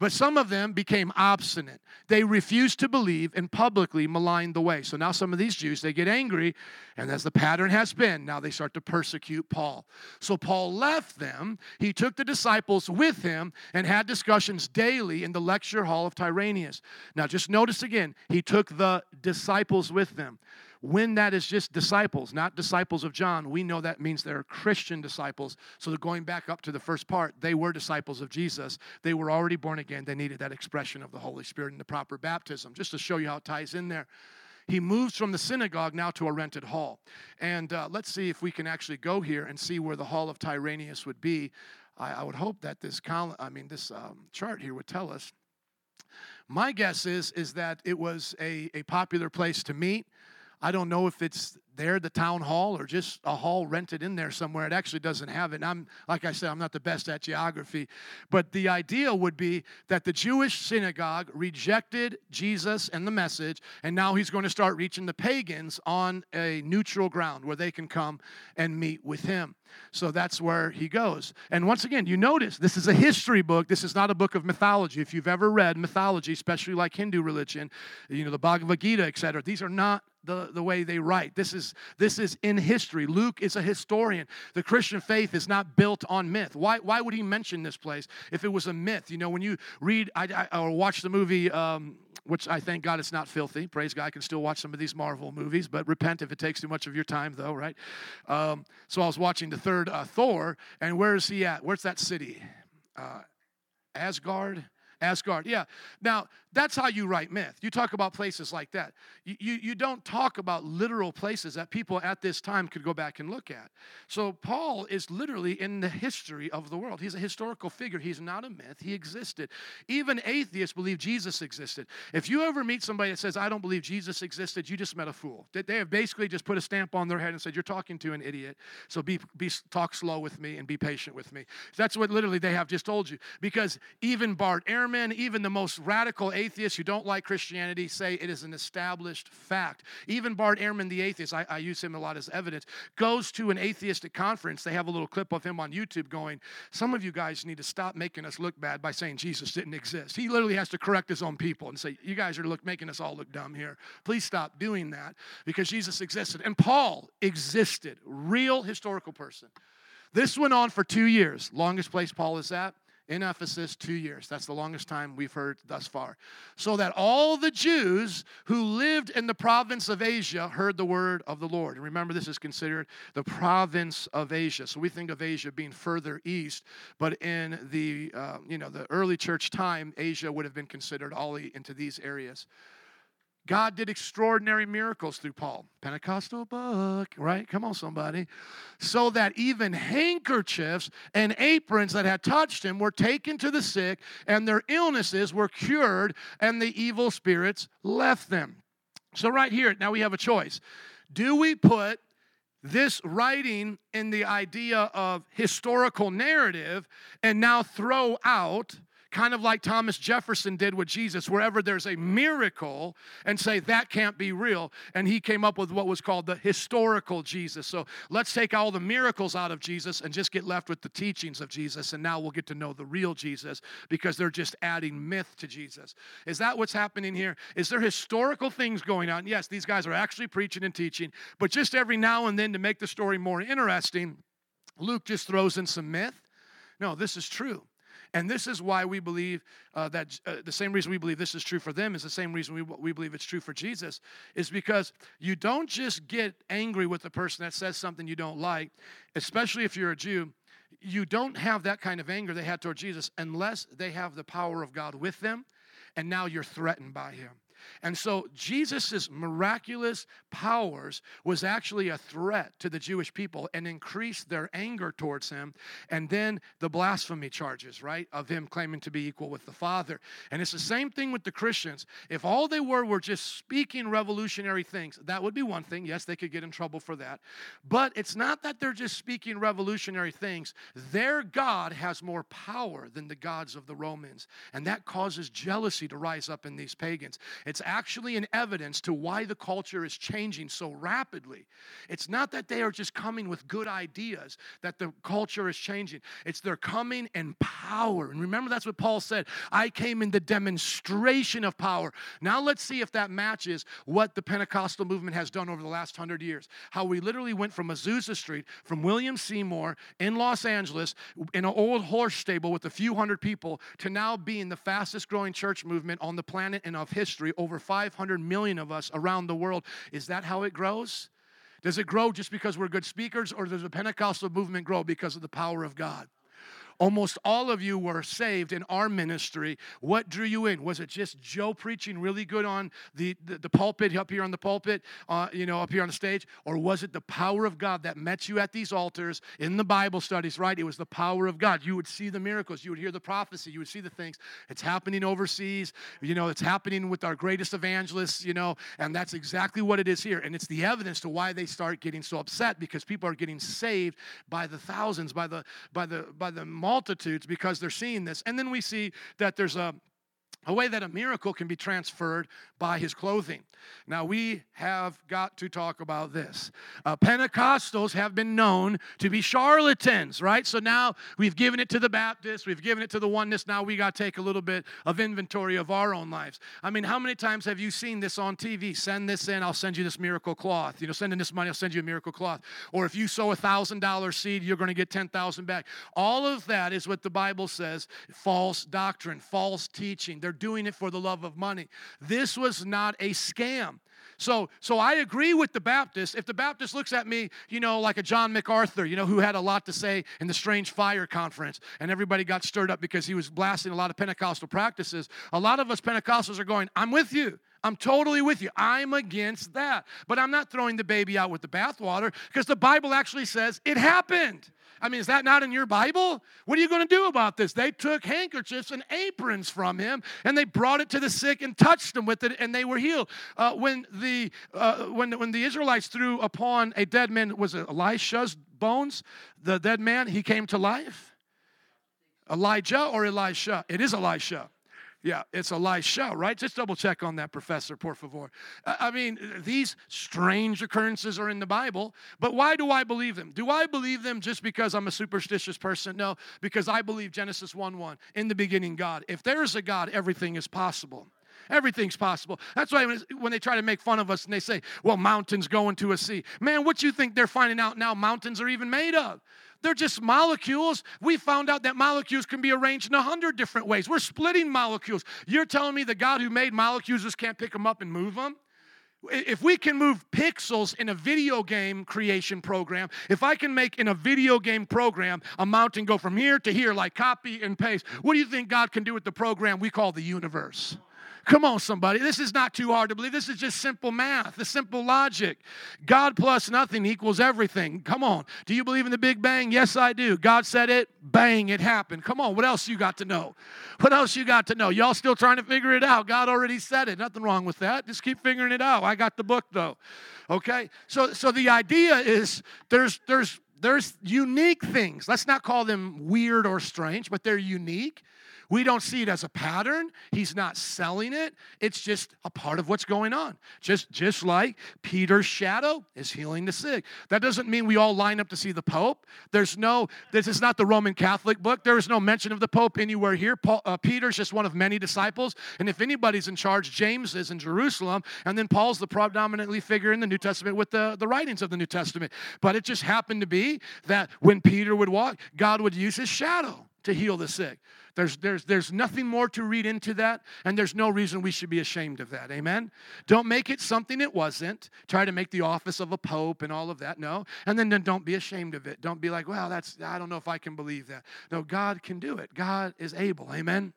But some of them became obstinate. They refused to believe and publicly maligned the way. So now some of these Jews, they get angry, and as the pattern has been, now they start to persecute Paul. So Paul left them. He took the disciples with him and had discussions daily in the lecture hall of Tyrannus. Now just notice again, he took the disciples with them. When that is just disciples, not disciples of John, we know that means they're Christian disciples. So going back up to the first part, they were disciples of Jesus. They were already born again. They needed that expression of the Holy Spirit and the proper baptism, just to show you how it ties in there he moves from the synagogue now to a rented hall. And uh, let's see if we can actually go here and see where the hall of Tyrannus would be. I, I would hope that this col- I mean this um, chart here would tell us. My guess is is that it was a, a popular place to meet. I don't know if it's there, the town hall, or just a hall rented in there somewhere. It actually doesn't have it. And I'm, like I said, I'm not the best at geography. But the idea would be that the Jewish synagogue rejected Jesus and the message, and now he's going to start reaching the pagans on a neutral ground where they can come and meet with him. So that's where he goes. And once again, you notice this is a history book. This is not a book of mythology. If you've ever read mythology, especially like Hindu religion, you know, the Bhagavad Gita, etc., these are not the, the way they write. This is this is in history. Luke is a historian. The Christian faith is not built on myth. Why, why would he mention this place if it was a myth? You know, when you read I, I, or watch the movie, um, which I thank God it's not filthy. Praise God, I can still watch some of these Marvel movies, but repent if it takes too much of your time, though, right? Um, so I was watching the third uh, Thor, and where is he at? Where's that city? Uh, Asgard? Asgard, yeah. Now, that's how you write myth. You talk about places like that. You, you, you, don't talk about literal places that people at this time could go back and look at. So, Paul is literally in the history of the world. He's a historical figure. He's not a myth, he existed. Even atheists believe Jesus existed. If you ever meet somebody that says, I don't believe Jesus existed, you just met a fool. They have basically just put a stamp on their head and said, You're talking to an idiot. So, be, be, talk slow with me and be patient with me. That's what literally they have just told you. Because even Bart Ehrman, even the most radical atheists who don't like Christianity, say it is an established fact. Even Bart Ehrman, the atheist, I, I use him a lot as evidence, goes to an atheistic conference. They have a little clip of him on YouTube going, Some of you guys need to stop making us look bad by saying Jesus didn't exist. He literally has to correct his own people and say, You guys are look, making us all look dumb here. Please stop doing that because Jesus existed. And Paul existed, real historical person. This went on for two years. Longest place Paul is at in Ephesus, two years. That's the longest time we've heard thus far. So that all the Jews who lived in the province of Asia heard the word of the Lord. And remember, this is considered the province of Asia. So we think of Asia being further east, but in the uh, you know the early church time, Asia would have been considered all into these areas. God did extraordinary miracles through Paul. Pentecostal book, right? Come on, somebody. So that even handkerchiefs and aprons that had touched him were taken to the sick, and their illnesses were cured, and the evil spirits left them. So, right here, now we have a choice. Do we put this writing in the idea of historical narrative and now throw out kind of like Thomas Jefferson did with Jesus, wherever there's a miracle, and say that can't be real. And he came up with what was called the historical Jesus. So let's take all the miracles out of Jesus and just get left with the teachings of Jesus. And now we'll get to know the real Jesus because they're just adding myth to Jesus. Is that what's happening here? Is there historical things going on? Yes, these guys are actually preaching and teaching, but just every now and then to make the story more interesting, Luke just throws in some myth. No, this is true. And this is why we believe uh, that uh, the same reason we believe this is true for them is the same reason we, we believe it's true for Jesus, is because you don't just get angry with the person that says something you don't like, especially if you're a Jew. You don't have that kind of anger they had toward Jesus unless they have the power of God with them, and now you're threatened by him. And so Jesus' miraculous powers was actually a threat to the Jewish people and increased their anger towards him. And then the blasphemy charges, right, of him claiming to be equal with the Father. And it's the same thing with the Christians. If all they were were just speaking revolutionary things, that would be one thing. Yes, they could get in trouble for that. But it's not that they're just speaking revolutionary things. Their God has more power than the gods of the Romans. And that causes jealousy to rise up in these pagans. It's actually an evidence to why the culture is changing so rapidly. It's not that they are just coming with good ideas that the culture is changing, it's they're coming in power. And remember, that's what Paul said I came in the demonstration of power. Now let's see if that matches what the Pentecostal movement has done over the last hundred years. How we literally went from Azusa Street, from William Seymour in Los Angeles, in an old horse stable with a few hundred people, to now being the fastest growing church movement on the planet and of history over 500 million of us around the world. Is that how it grows? Does it grow just because we're good speakers, or does the Pentecostal movement grow because of the power of God? Almost all of you were saved in our ministry. What drew you in? Was it just Joe preaching really good on the, the, the pulpit, up here on the pulpit, uh, you know, up here on the stage? Or was it the power of God that met you at these altars in the Bible studies, right? It was the power of God. You would see the miracles, you would hear the prophecy, you would see the things. It's happening overseas, you know, it's happening with our greatest evangelists, you know, and that's exactly what it is here. And it's the evidence to why they start getting so upset because people are getting saved by the thousands, by the by the by the multitudes because they're seeing this. And then we see that there's a a way that a miracle can be transferred by his clothing. Now, we have got to talk about this. Uh, Pentecostals have been known to be charlatans, right? So now we've given it to the Baptists, we've given it to the oneness. Now we got to take a little bit of inventory of our own lives. I mean, how many times have you seen this on TV? Send this in, I'll send you this miracle cloth. You know, send in this money, I'll send you a miracle cloth. Or if you sow a thousand dollar seed, you're going to get 10,000 back. All of that is what the Bible says false doctrine, false teaching. Doing it for the love of money. This was not a scam. So, so I agree with the Baptist. If the Baptist looks at me, you know, like a John MacArthur, you know, who had a lot to say in the Strange Fire conference, and everybody got stirred up because he was blasting a lot of Pentecostal practices. A lot of us Pentecostals are going, I'm with you. I'm totally with you. I'm against that. But I'm not throwing the baby out with the bathwater because the Bible actually says it happened. I mean, is that not in your Bible? What are you going to do about this? They took handkerchiefs and aprons from him and they brought it to the sick and touched them with it and they were healed. Uh, when, the, uh, when, when the Israelites threw upon a dead man, was it Elisha's bones? The dead man, he came to life? Elijah or Elisha? It is Elisha. Yeah, it's Elisha, right? Just double check on that, Professor, por favor. I mean, these strange occurrences are in the Bible, but why do I believe them? Do I believe them just because I'm a superstitious person? No, because I believe Genesis 1 1. In the beginning, God. If there is a God, everything is possible. Everything's possible. That's why when they try to make fun of us and they say, well, mountains go into a sea. Man, what you think they're finding out now mountains are even made of? They're just molecules. We found out that molecules can be arranged in a hundred different ways. We're splitting molecules. You're telling me the God who made molecules just can't pick them up and move them? If we can move pixels in a video game creation program, if I can make in a video game program a mountain go from here to here like copy and paste, what do you think God can do with the program we call the universe? Come on, somebody. This is not too hard to believe. This is just simple math, the simple logic. God plus nothing equals everything. Come on. Do you believe in the Big Bang? Yes, I do. God said it, bang, it happened. Come on. What else you got to know? What else you got to know? Y'all still trying to figure it out. God already said it. Nothing wrong with that. Just keep figuring it out. I got the book though. Okay? So so the idea is there's there's there's unique things. Let's not call them weird or strange, but they're unique. We don't see it as a pattern. He's not selling it. It's just a part of what's going on. Just, just like Peter's shadow is healing the sick. That doesn't mean we all line up to see the Pope. There's no, this is not the Roman Catholic book. There is no mention of the Pope anywhere here. Paul, uh, Peter's just one of many disciples. And if anybody's in charge, James is in Jerusalem. And then Paul's the predominantly figure in the New Testament with the, the writings of the New Testament. But it just happened to be that when Peter would walk, God would use his shadow to heal the sick. There's, there's, there's nothing more to read into that, and there's no reason we should be ashamed of that. Amen? Don't make it something it wasn't. Try to make the office of a pope and all of that. No. And then, then don't be ashamed of it. Don't be like, well, that's, I don't know if I can believe that. No, God can do it. God is able. Amen?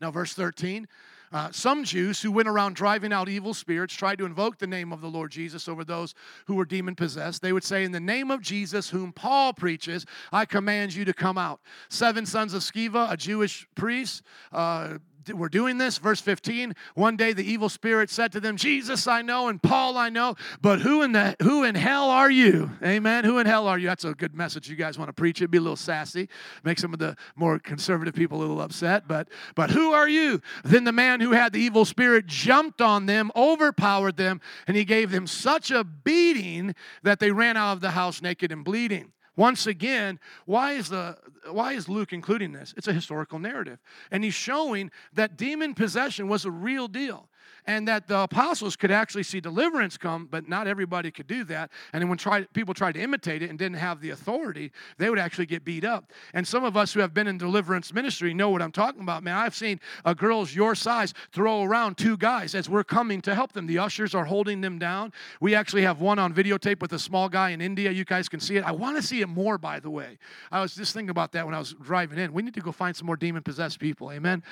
Now, verse 13. Uh, some Jews who went around driving out evil spirits tried to invoke the name of the Lord Jesus over those who were demon possessed. They would say, In the name of Jesus, whom Paul preaches, I command you to come out. Seven sons of Sceva, a Jewish priest, uh, we're doing this. Verse 15. One day the evil spirit said to them, Jesus I know and Paul I know, but who in the who in hell are you? Amen. Who in hell are you? That's a good message you guys want to preach. It'd be a little sassy, make some of the more conservative people a little upset. But but who are you? Then the man who had the evil spirit jumped on them, overpowered them, and he gave them such a beating that they ran out of the house naked and bleeding. Once again, why is, the, why is Luke including this? It's a historical narrative. And he's showing that demon possession was a real deal and that the apostles could actually see deliverance come, but not everybody could do that. And then when try, people tried to imitate it and didn't have the authority, they would actually get beat up. And some of us who have been in deliverance ministry know what I'm talking about, man. I've seen a girls your size throw around two guys as we're coming to help them. The ushers are holding them down. We actually have one on videotape with a small guy in India. You guys can see it. I want to see it more, by the way. I was just thinking about that when I was driving in. We need to go find some more demon possessed people. Amen.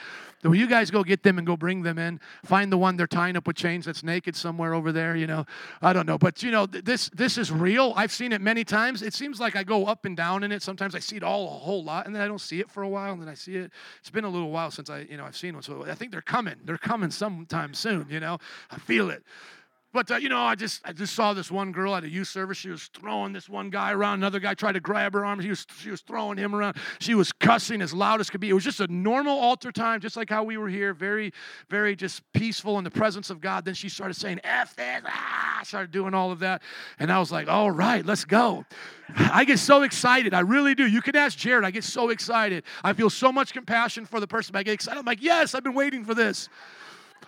So you guys go get them and go bring them in. Find the one they're tying up with chains that's naked somewhere over there, you know. I don't know. But, you know, this, this is real. I've seen it many times. It seems like I go up and down in it. Sometimes I see it all a whole lot, and then I don't see it for a while, and then I see it. It's been a little while since I, you know, I've seen one. So I think they're coming. They're coming sometime soon, you know. I feel it. But uh, you know, I just I just saw this one girl at a youth service. She was throwing this one guy around. Another guy tried to grab her arm. She was she was throwing him around. She was cussing as loud as could be. It was just a normal altar time, just like how we were here. Very, very just peaceful in the presence of God. Then she started saying "f this," ah, started doing all of that, and I was like, "All right, let's go." I get so excited. I really do. You can ask Jared. I get so excited. I feel so much compassion for the person. I get excited. I'm like, "Yes, I've been waiting for this."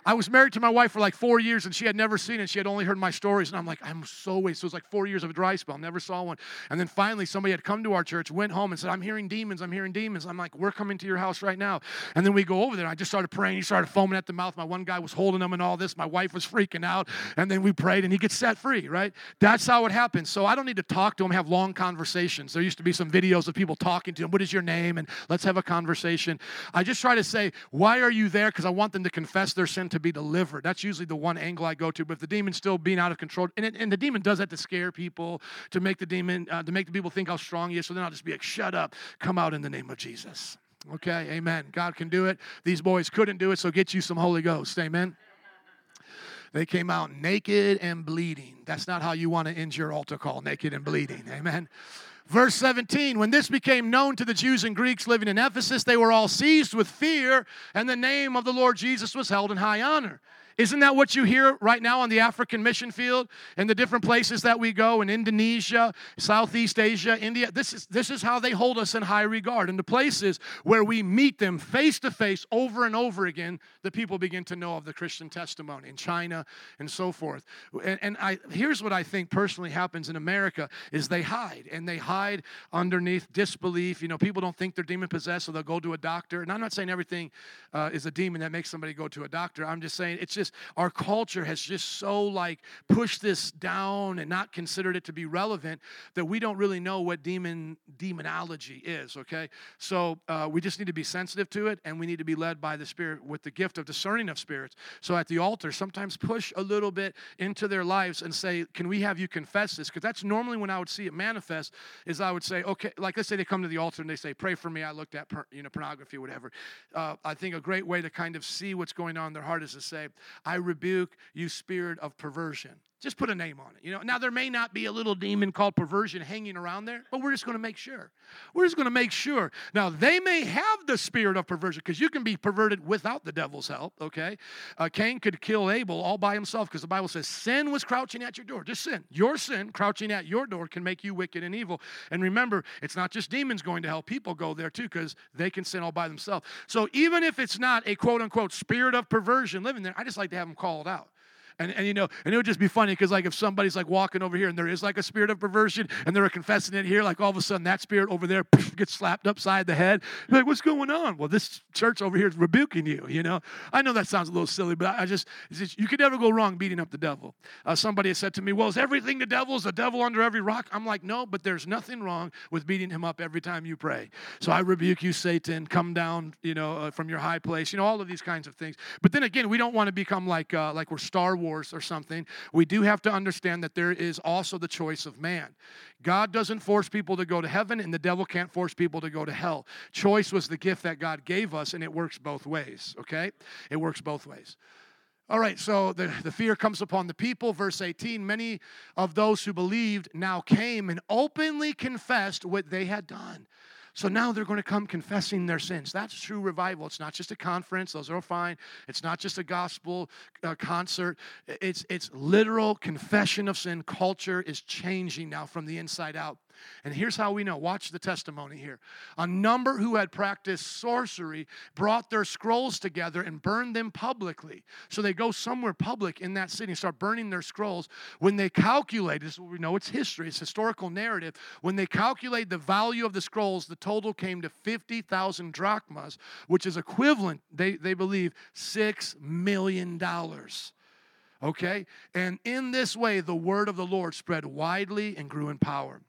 I was married to my wife for like four years and she had never seen it. She had only heard my stories. And I'm like, I'm so wasted. So it was like four years of a dry spell. Never saw one. And then finally, somebody had come to our church, went home and said, I'm hearing demons. I'm hearing demons. I'm like, we're coming to your house right now. And then we go over there. I just started praying. He started foaming at the mouth. My one guy was holding him and all this. My wife was freaking out. And then we prayed and he gets set free, right? That's how it happens. So I don't need to talk to him, have long conversations. There used to be some videos of people talking to him. What is your name? And let's have a conversation. I just try to say, why are you there? Because I want them to confess their sin to be delivered. That's usually the one angle I go to. But if the demon's still being out of control, and, it, and the demon does that to scare people, to make the demon, uh, to make the people think how strong he is. So then I'll just be like, shut up, come out in the name of Jesus. Okay, amen. God can do it. These boys couldn't do it, so get you some Holy Ghost. Amen. They came out naked and bleeding. That's not how you want to end your altar call, naked and bleeding. Amen. Verse 17, when this became known to the Jews and Greeks living in Ephesus, they were all seized with fear, and the name of the Lord Jesus was held in high honor. Isn't that what you hear right now on the African mission field and the different places that we go in Indonesia, Southeast Asia, India? This is, this is how they hold us in high regard. And the places where we meet them face to face over and over again, the people begin to know of the Christian testimony in China and so forth. And, and I, here's what I think personally happens in America is they hide and they hide underneath disbelief. You know, people don't think they're demon possessed, so they'll go to a doctor. And I'm not saying everything uh, is a demon that makes somebody go to a doctor. I'm just saying it's just our culture has just so like pushed this down and not considered it to be relevant that we don't really know what demon demonology is okay? So uh, we just need to be sensitive to it and we need to be led by the spirit with the gift of discerning of spirits. So at the altar sometimes push a little bit into their lives and say can we have you confess this? Because that's normally when i would see it manifest is i would say okay like let's say they come to the altar and they say pray for me i looked at you know pornography or whatever. Uh, i think a great way to kind of see what's going on in their heart is to say I rebuke you, spirit of perversion. Just put a name on it. You know, now there may not be a little demon called perversion hanging around there, but we're just going to make sure. We're just going to make sure. Now they may have the spirit of perversion because you can be perverted without the devil's help. Okay, uh, Cain could kill Abel all by himself because the Bible says sin was crouching at your door. Just sin, your sin crouching at your door can make you wicked and evil. And remember, it's not just demons going to hell. People go there too because they can sin all by themselves. So even if it's not a quote unquote spirit of perversion living there, I just like to have them called out. And, and you know, and it would just be funny because like if somebody's like walking over here and there is like a spirit of perversion and they're confessing it here, like all of a sudden that spirit over there gets slapped upside the head. Like, what's going on? Well, this church over here is rebuking you, you know. I know that sounds a little silly, but I just, just you could never go wrong beating up the devil. Uh, somebody has said to me, well, is everything the devil? Is the devil under every rock? I'm like, no, but there's nothing wrong with beating him up every time you pray. So I rebuke you, Satan. Come down, you know, uh, from your high place. You know, all of these kinds of things. But then again, we don't want to become like uh, like we're Star Wars Or something, we do have to understand that there is also the choice of man. God doesn't force people to go to heaven, and the devil can't force people to go to hell. Choice was the gift that God gave us, and it works both ways, okay? It works both ways. All right, so the, the fear comes upon the people. Verse 18 Many of those who believed now came and openly confessed what they had done. So now they're going to come confessing their sins. That's true revival. It's not just a conference, those are fine. It's not just a gospel uh, concert. It's, it's literal confession of sin. Culture is changing now from the inside out. And here's how we know. Watch the testimony here. A number who had practiced sorcery brought their scrolls together and burned them publicly. So they go somewhere public in that city and start burning their scrolls. When they calculate, this is what we know it's history, it's historical narrative. When they calculate the value of the scrolls, the total came to 50,000 drachmas, which is equivalent, they, they believe, $6 million. Okay? And in this way, the word of the Lord spread widely and grew in power.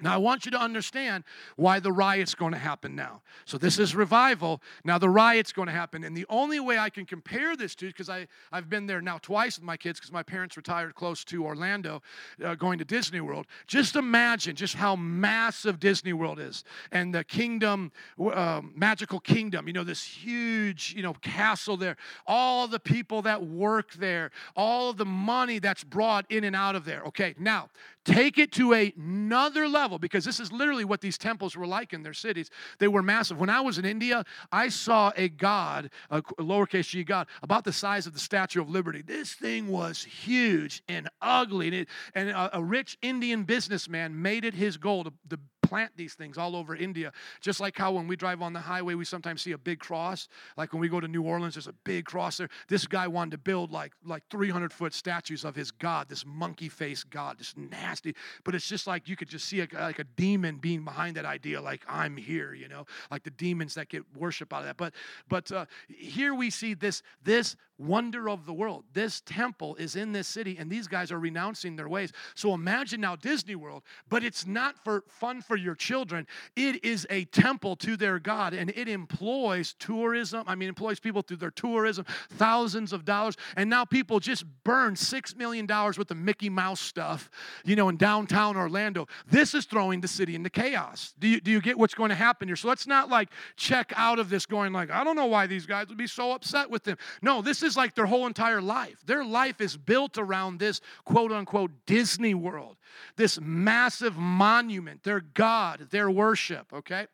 Now, I want you to understand why the riot's going to happen now. So, this is revival. Now, the riot's going to happen. And the only way I can compare this to, because I've been there now twice with my kids, because my parents retired close to Orlando, uh, going to Disney World. Just imagine just how massive Disney World is. And the kingdom, uh, magical kingdom, you know, this huge, you know, castle there. All the people that work there, all the money that's brought in and out of there. Okay, now, take it to another level because this is literally what these temples were like in their cities. They were massive. When I was in India, I saw a god, a lowercase g god, about the size of the Statue of Liberty. This thing was huge and ugly. And, it, and a, a, rich Indian businessman made it his goal to, to plant these things all over India. Just like how when we drive on the highway, we sometimes see a big cross. Like when we go to New Orleans, there's a big cross there. This guy wanted to build like like 300 foot statues of his god, this monkey face god, this nasty. But it's just like you could just see a, like a demon being behind that idea, like I'm here, you know, like the demons that get worship out of that. But but uh, here we see this this wonder of the world. This temple is in this city, and these guys are renouncing their ways. So imagine now Disney World, but it's not for fun for your children. It is a temple to their God, and it employs tourism. I mean, employs people through their tourism, thousands of dollars. And now people just burn $6 million worth of Mickey Mouse stuff, you know, in downtown Orlando. This is throwing the city into chaos. Do you, do you get what's going to happen here? So let's not like check out of this going like, I don't know why these guys would be so upset with them. No, this is like their whole entire life. Their life is built around this quote unquote Disney World, this massive monument, their God their worship, okay?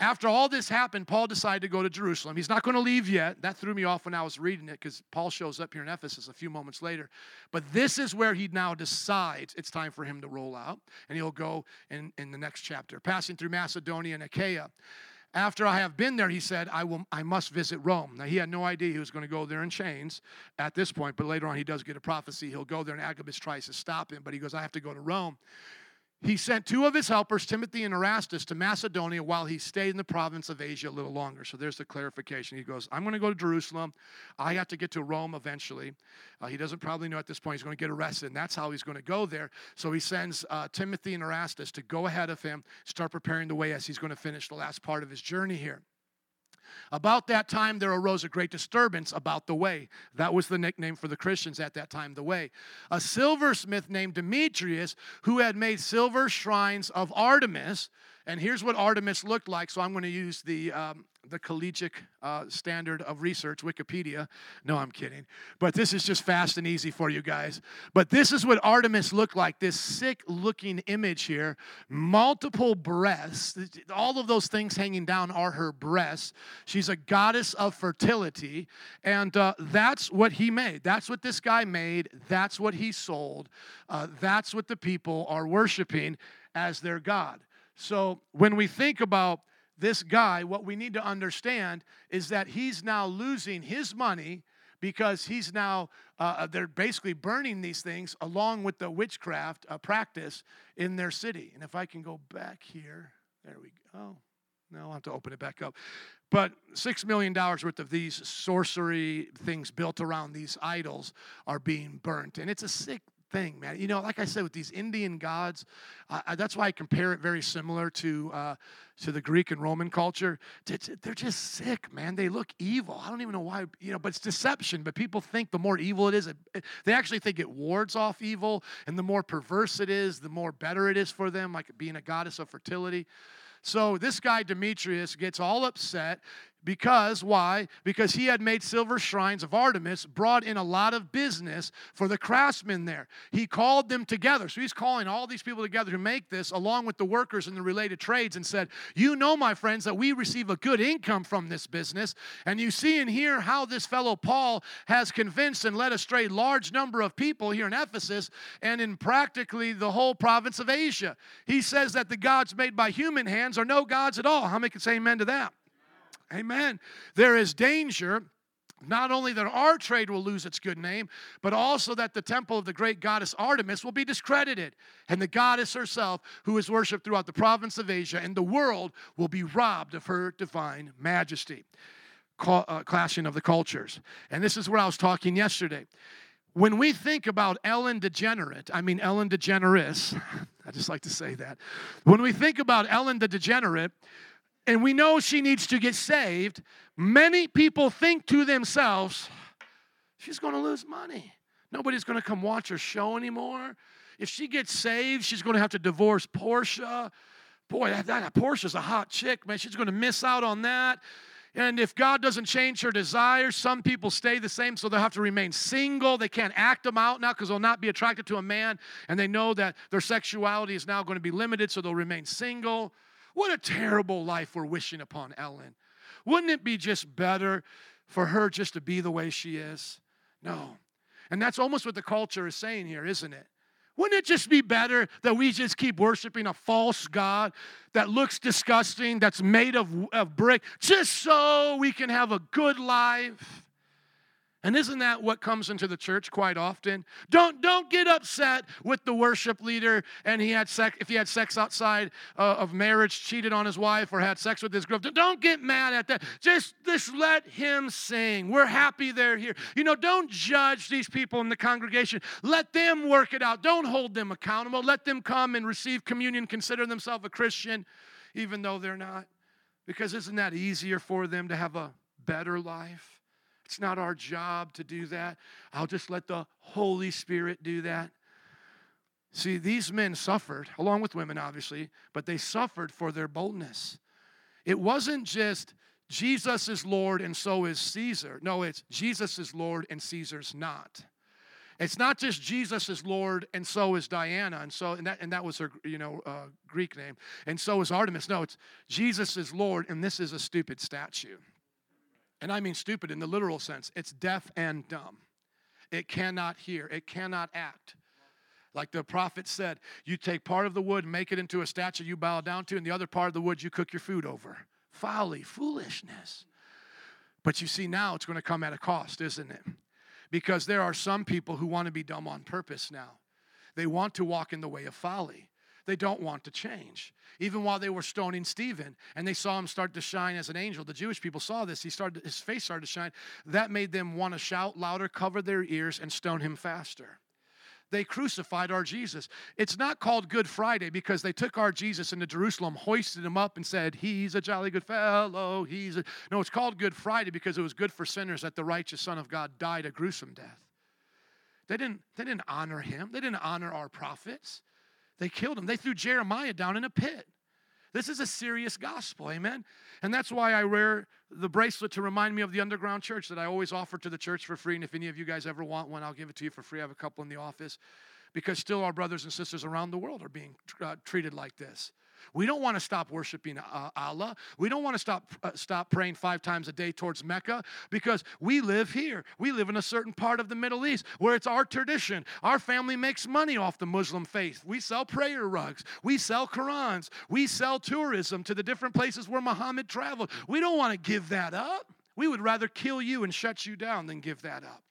After all this happened, Paul decided to go to Jerusalem. He's not going to leave yet. That threw me off when I was reading it because Paul shows up here in Ephesus a few moments later. But this is where he now decides it's time for him to roll out, and he'll go in, in the next chapter, passing through Macedonia and Achaia. After I have been there, he said, I, will, I must visit Rome. Now, he had no idea he was going to go there in chains at this point, but later on he does get a prophecy. He'll go there, and Agabus tries to stop him, but he goes, I have to go to Rome he sent two of his helpers, Timothy and Erastus, to Macedonia while he stayed in the province of Asia a little longer. So there's the clarification. He goes, I'm going to go to Jerusalem. I have to get to Rome eventually. Uh, he doesn't probably know at this point he's going to get arrested, and that's how he's going to go there. So he sends uh, Timothy and Erastus to go ahead of him, start preparing the way as he's going to finish the last part of his journey here. About that time, there arose a great disturbance about the way. That was the nickname for the Christians at that time, the way. A silversmith named Demetrius, who had made silver shrines of Artemis, and here's what Artemis looked like. So I'm going to use the um, the collegiate uh, standard of research, Wikipedia. No, I'm kidding. But this is just fast and easy for you guys. But this is what Artemis looked like this sick looking image here. Multiple breasts. All of those things hanging down are her breasts. She's a goddess of fertility. And uh, that's what he made. That's what this guy made. That's what he sold. Uh, that's what the people are worshiping as their God. So when we think about this guy, what we need to understand is that he's now losing his money because he's now, uh, uh, they're basically burning these things along with the witchcraft uh, practice in their city. And if I can go back here, there we go. No, I'll have to open it back up. But $6 million worth of these sorcery things built around these idols are being burnt. And it's a sick thing, man. You know, like I said, with these Indian gods, uh, that's why I compare it very similar to uh, to the Greek and Roman culture. They're just sick, man. They look evil. I don't even know why, you know, but it's deception. But people think the more evil it is, it, they actually think it wards off evil, and the more perverse it is, the more better it is for them, like being a goddess of fertility. So this guy Demetrius gets all upset because, why? Because he had made silver shrines of Artemis, brought in a lot of business for the craftsmen there. He called them together. So he's calling all these people together to make this, along with the workers in the related trades, and said, You know, my friends, that we receive a good income from this business. And you see and hear how this fellow Paul has convinced and led astray large number of people here in Ephesus and in practically the whole province of Asia. He says that the gods made by human hands are no gods at all. How many can say amen to that? Amen. There is danger not only that our trade will lose its good name, but also that the temple of the great goddess Artemis will be discredited. And the goddess herself, who is worshiped throughout the province of Asia and the world, will be robbed of her divine majesty. Uh, clashing of the cultures. And this is where I was talking yesterday. When we think about Ellen DeGenerate, I mean Ellen DeGeneres, I just like to say that. When we think about Ellen the Degenerate, and we know she needs to get saved, many people think to themselves, she's going to lose money. Nobody's going to come watch her show anymore. If she gets saved, she's going to have to divorce Portia. Boy, that, that Portia's a hot chick, man. She's going to miss out on that. And if God doesn't change her desires, some people stay the same, so they'll have to remain single. They can't act them out now because they'll not be attracted to a man, and they know that their sexuality is now going to be limited, so they'll remain single. What a terrible life we're wishing upon Ellen. Wouldn't it be just better for her just to be the way she is? No. And that's almost what the culture is saying here, isn't it? Wouldn't it just be better that we just keep worshiping a false God that looks disgusting, that's made of, of brick, just so we can have a good life? And isn't that what comes into the church quite often? Don't, don't get upset with the worship leader and he had sex, if he had sex outside uh, of marriage, cheated on his wife, or had sex with his girlfriend. Don't get mad at that. Just, just let him sing. We're happy they're here. You know, don't judge these people in the congregation. Let them work it out. Don't hold them accountable. Let them come and receive communion, consider themselves a Christian, even though they're not. Because isn't that easier for them to have a better life? It's not our job to do that. I'll just let the Holy Spirit do that. See, these men suffered, along with women, obviously, but they suffered for their boldness. It wasn't just Jesus is Lord and so is Caesar. No, it's Jesus is Lord and Caesar's not. It's not just Jesus is Lord and so is Diana, and so and that and that was her you know uh, Greek name, and so is Artemis. No, it's Jesus is Lord, and this is a stupid statue, and I mean stupid in the literal sense. It's deaf and dumb. It cannot hear. It cannot act. Like the prophet said, you take part of the wood, make it into a statue you bow down to, and the other part of the wood you cook your food over. Folly, foolishness. But you see, now it's going to come at a cost, isn't it? Because there are some people who want to be dumb on purpose now. They want to walk in the way of folly. They don't want to change. Even while they were stoning Stephen and they saw him start to shine as an angel, the Jewish people saw this. He started, his face started to shine. That made them want to shout louder, cover their ears, and stone him faster they crucified our Jesus. It's not called Good Friday because they took our Jesus into Jerusalem, hoisted him up, and said, He's a jolly good fellow. He's a... No, it's called Good Friday because it was good for sinners that the righteous Son of God died a gruesome death. They didn't, they didn't honor him, they didn't honor our prophets. They killed him. They threw Jeremiah down in a pit. This is a serious gospel, amen? And that's why I wear the bracelet to remind me of the underground church that I always offer to the church for free. And if any of you guys ever want one, I'll give it to you for free. I have a couple in the office because still our brothers and sisters around the world are being uh, treated like this. We don't want to stop worshiping uh, Allah. We don't want to stop uh, stop praying five times a day towards Mecca because we live here. We live in a certain part of the Middle East where it's our tradition. Our family makes money off the Muslim faith. We sell prayer rugs. We sell Qurans. We sell tourism to the different places where Muhammad traveled. We don't want to give that up. We would rather kill you and shut you down than give that up.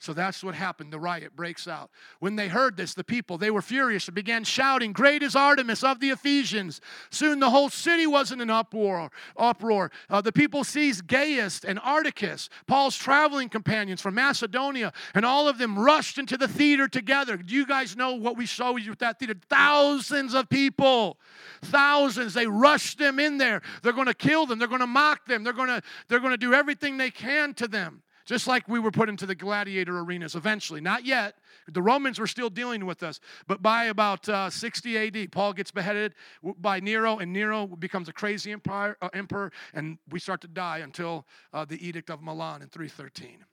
So that's what happened. The riot breaks out. When they heard this, the people, they were furious and began shouting, Great is Artemis of the Ephesians. Soon the whole city was in an uproar. uproar. Uh, the people seized Gaius and Aristarchus, Paul's traveling companions from Macedonia, and all of them rushed into the theater together. Do you guys know what we saw with that theater? Thousands of people. Thousands. They rushed them in there. They're going to kill them. They're going to mock them. They're going to, they're going to do everything they can to them. Just like we were put into the gladiator arenas eventually. Not yet. The Romans were still dealing with us. But by about uh, 60 AD, Paul gets beheaded by Nero, and Nero becomes a crazy empire, uh, emperor, and we start to die until uh, the Edict of Milan in 313.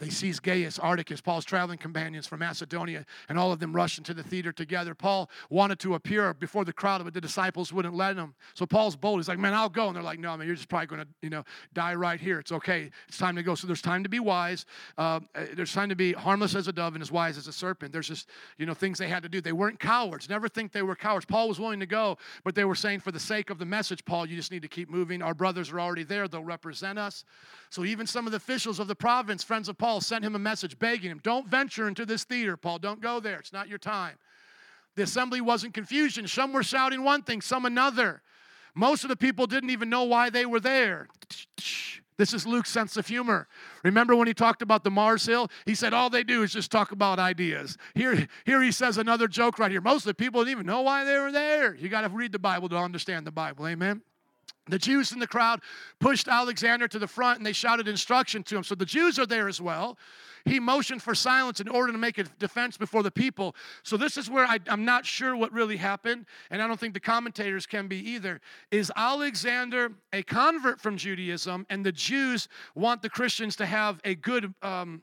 They seize Gaius, Aristarchus, Paul's traveling companions from Macedonia, and all of them rush into the theater together. Paul wanted to appear before the crowd, but the disciples wouldn't let him. So Paul's bold. He's like, "Man, I'll go." And they're like, "No, man, you're just probably going to, you know, die right here. It's okay. It's time to go." So there's time to be wise. Uh, there's time to be harmless as a dove and as wise as a serpent. There's just, you know, things they had to do. They weren't cowards. Never think they were cowards. Paul was willing to go, but they were saying, for the sake of the message, Paul, you just need to keep moving. Our brothers are already there. They'll represent us. So even some of the officials of the province, friends of Paul, sent him a message begging him, Don't venture into this theater, Paul. Don't go there. It's not your time. The assembly wasn't confusion. Some were shouting one thing, some another. Most of the people didn't even know why they were there. This is Luke's sense of humor. Remember when he talked about the Mars Hill? He said all they do is just talk about ideas. Here, here he says another joke right here. Most of the people didn't even know why they were there. You got to read the Bible to understand the Bible. Amen. The Jews in the crowd pushed Alexander to the front and they shouted instruction to him. So the Jews are there as well. He motioned for silence in order to make a defense before the people. So this is where I, am not sure what really happened, and I don't think the commentators can be either. Is Alexander a convert from Judaism, and the Jews want the Christians to have a good um,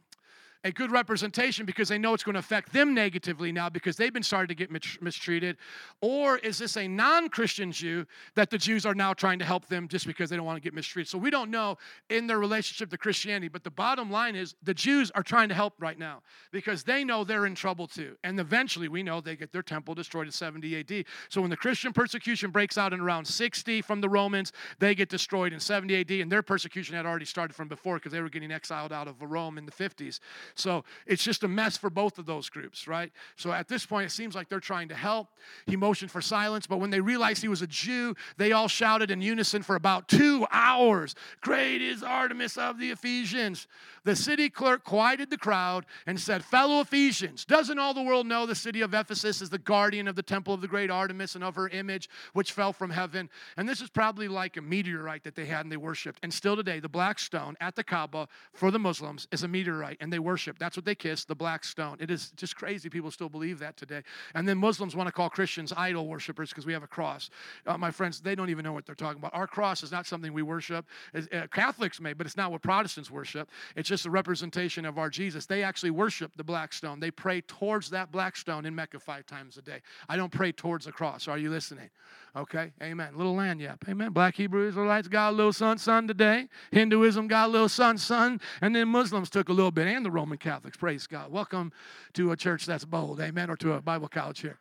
a good representation because they know it's going to affect them negatively now because they've been starting to get mistreated? Or is this a non Christian Jew that the Jews are now trying to help them just because they don't want to get mistreated? So we don't know in their relationship to Christianity, but the bottom line is the Jews are trying to help right now because they know they're in trouble too. And eventually we know they get their temple destroyed in 70 AD. So when the Christian persecution breaks out in around 60 from the Romans, they get destroyed in 70 AD, and their persecution had already started from before because they were getting exiled out of Rome in the 50s. So it's just a mess for both of those groups, right? So at this point, it seems like they're trying to help. He motioned for silence, but when they realized he was a Jew, they all shouted in unison for about two hours Great is Artemis of the Ephesians. The city clerk quieted the crowd and said, Fellow Ephesians, doesn't all the world know the city of Ephesus is the guardian of the temple of the great Artemis and of her image, which fell from heaven? And this is probably like a meteorite that they had and they worshiped. And still today, the black stone at the Kaaba for the Muslims is a meteorite, and they worship worship. That's what they kiss, the black stone. It is just crazy. People still believe that today. And then Muslims want to call Christians idol worshipers because we have a cross. Uh, my friends, they don't even know what they're talking about. Our cross is not something we worship. Uh, Catholics may, but it's not what Protestants worship. It's just a representation of our Jesus. They actually worship the black stone. They pray towards that black stone in Mecca five times a day. I don't pray towards the cross. Are you listening? Okay, amen. Little lagniappe, amen. Black Hebrew Israelites got a little sun, sun today. Hinduism got a little sun, sun. And then Muslims took a little bit, and the Roman Catholics, praise God. Welcome to a church that's bold, amen, or to a Bible college here.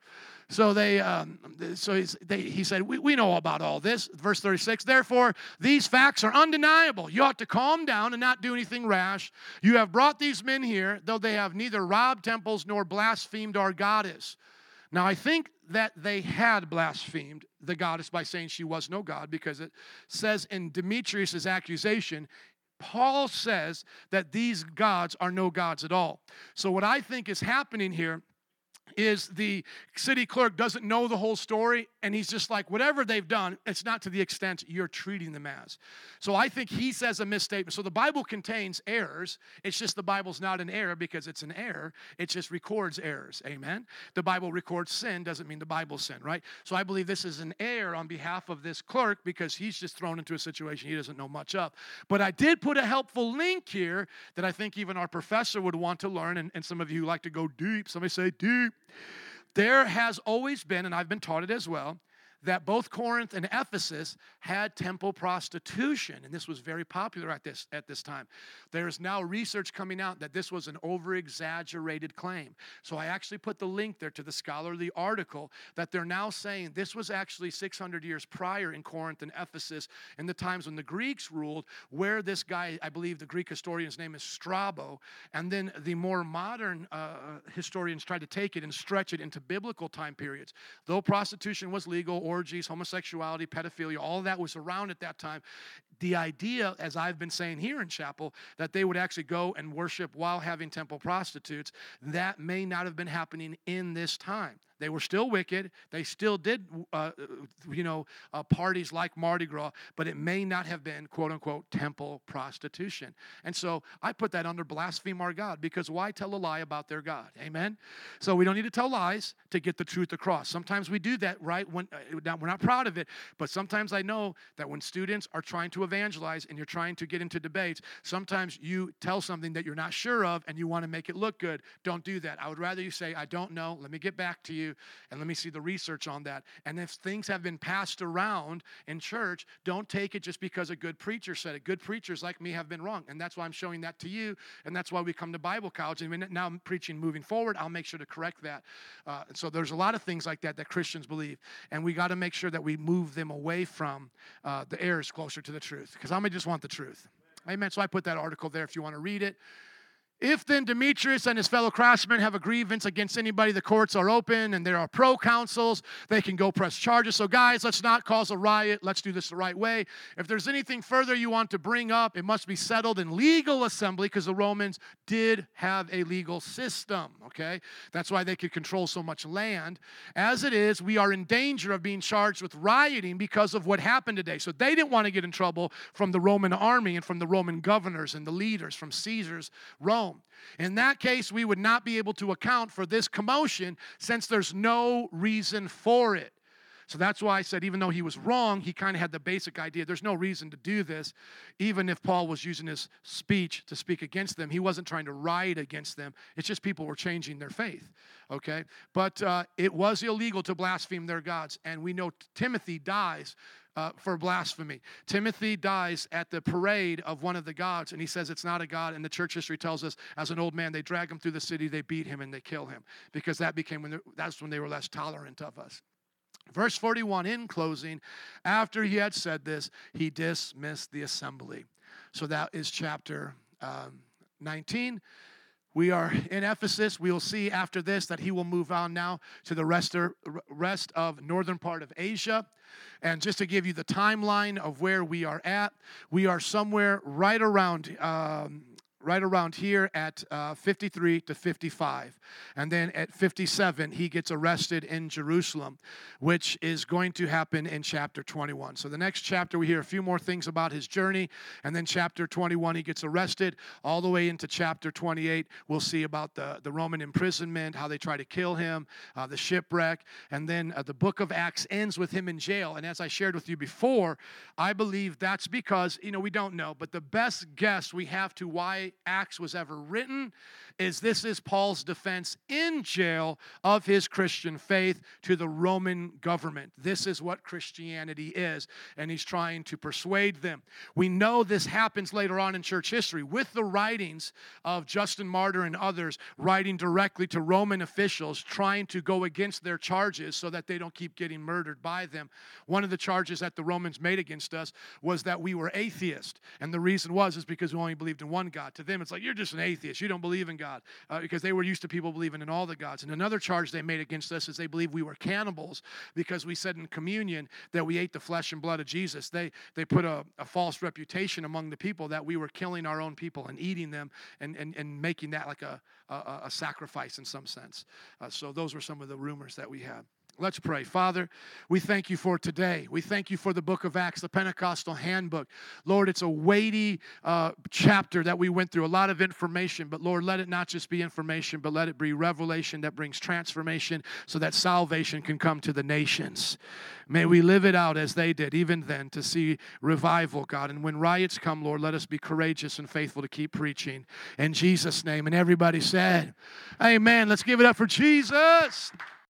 So they, um, so they, he said, we, we know about all this. Verse 36, therefore, these facts are undeniable. You ought to calm down and not do anything rash. You have brought these men here, though they have neither robbed temples nor blasphemed our goddess. Now, I think that they had blasphemed the goddess by saying she was no God because it says in Demetrius' accusation, Paul says that these gods are no gods at all. So, what I think is happening here is the city clerk doesn't know the whole story and he's just like whatever they've done it's not to the extent you're treating them as. So i think he says a misstatement. So the bible contains errors. It's just the bible's not an error because it's an error. It just records errors. Amen? The bible records sin doesn't mean the bible sin right? So i believe this is an error on behalf of this clerk because he's just thrown into a situation he doesn't know much of. But i did put a helpful link here that i think even our professor would want to learn and, and some of you like to go deep. Somebody say deep there has always been, and I've been taught it as well, that both Corinth and Ephesus had temple prostitution, and this was very popular at this, at this time. There is now research coming out that this was an over exaggerated claim. So I actually put the link there to the scholarly article that they're now saying this was actually 600 years prior in Corinth and Ephesus, in the times when the Greeks ruled, where this guy, I believe the Greek historian's name is Strabo, and then the more modern uh, historians tried to take it and stretch it into biblical time periods. Though prostitution was legal, or orgies, homosexuality, pedophilia, all that was around at that time. The idea, as I've been saying here in chapel, that they would actually go and worship while having temple prostitutes, that may not have been happening in this time. They were still wicked. They still did, uh, you know, uh, parties like Mardi Gras, but it may not have been, quote unquote, temple prostitution. And so I put that under blaspheme our God because why tell a lie about their God? Amen? So we don't need to tell lies to get the truth across. Sometimes we do that, right? When uh, We're not proud of it, but sometimes I know that when students are trying to evangelize and you're trying to get into debates, sometimes you tell something that you're not sure of and you want to make it look good. Don't do that. I would rather you say, I don't know. Let me get back to you and let me see the research on that. And if things have been passed around in church, don't take it just because a good preacher said it. Good preachers like me have been wrong. And that's why I'm showing that to you. And that's why we come to Bible college. And now I'm preaching moving forward. I'll make sure to correct that. Uh, so there's a lot of things like that that Christians believe. And we got to make sure that we move them away from uh, the errors closer to the truth. Because I may just want the truth. Amen. So I put that article there if you want to read it. If then Demetrius and his fellow craftsmen have a grievance against anybody, the courts are open and there are proconsuls. They can go press charges. So, guys, let's not cause a riot. Let's do this the right way. If there's anything further you want to bring up, it must be settled in legal assembly because the Romans did have a legal system, okay? That's why they could control so much land. As it is, we are in danger of being charged with rioting because of what happened today. So, they didn't want to get in trouble from the Roman army and from the Roman governors and the leaders, from Caesar's Rome. In that case, we would not be able to account for this commotion since there's no reason for it. So that's why I said, even though he was wrong, he kind of had the basic idea. There's no reason to do this. Even if Paul was using his speech to speak against them, he wasn't trying to riot against them. It's just people were changing their faith, okay? But uh, it was illegal to blaspheme their gods. And we know Timothy dies uh, for blasphemy. Timothy dies at the parade of one of the gods, and he says it's not a god. And the church history tells us, as an old man, they drag him through the city, they beat him, and they kill him because that became when that's when they were less tolerant of us. Verse 41, in closing, after he had said this, he dismissed the assembly. So that is chapter um, 19. We are in Ephesus. We will see after this that he will move on now to the rest, rest of northern part of Asia. And just to give you the timeline of where we are at, we are somewhere right around um, right around here at uh, 53 to 55. And then at 57, he gets arrested in Jerusalem, which is going to happen in chapter 21. So the next chapter, we hear a few more things about his journey. And then chapter 21, he gets arrested. All the way into chapter 28, we'll see about the, the Roman imprisonment, how they try to kill him, uh, the shipwreck. And then uh, the book of Acts ends with him in jail. And as I shared with you before, I believe that's because, you know, we don't know, but the best guess we have to why Acts was ever written is this is Paul's defense in jail of his Christian faith to the Roman government. This is what Christianity is, and he's trying to persuade them. We know this happens later on in church history with the writings of Justin Martyr and others writing directly to Roman officials trying to go against their charges so that they don't keep getting murdered by them. One of the charges that the Romans made against us was that we were atheist, and the reason was is because we only believed in one God. To them, it's like you're just an atheist. You don't believe in God. God, uh, because they were used to people believing in all the gods. And another charge they made against us is they believed we were cannibals because we said in communion that we ate the flesh and blood of Jesus. They, they put a, a false reputation among the people that we were killing our own people and eating them and, and, and making that like a, a, a sacrifice in some sense. Uh, so those were some of the rumors that we had. Let's pray. Father, we thank you for today. We thank you for the book of Acts, the Pentecostal handbook. Lord, it's a weighty uh, chapter that we went through, a lot of information, but Lord, let it not just be information, but let it be revelation that brings transformation so that salvation can come to the nations. May we live it out as they did, even then, to see revival, God. And when riots come, Lord, let us be courageous and faithful to keep preaching. In Jesus' name. And everybody said, Amen. Let's give it up for Jesus.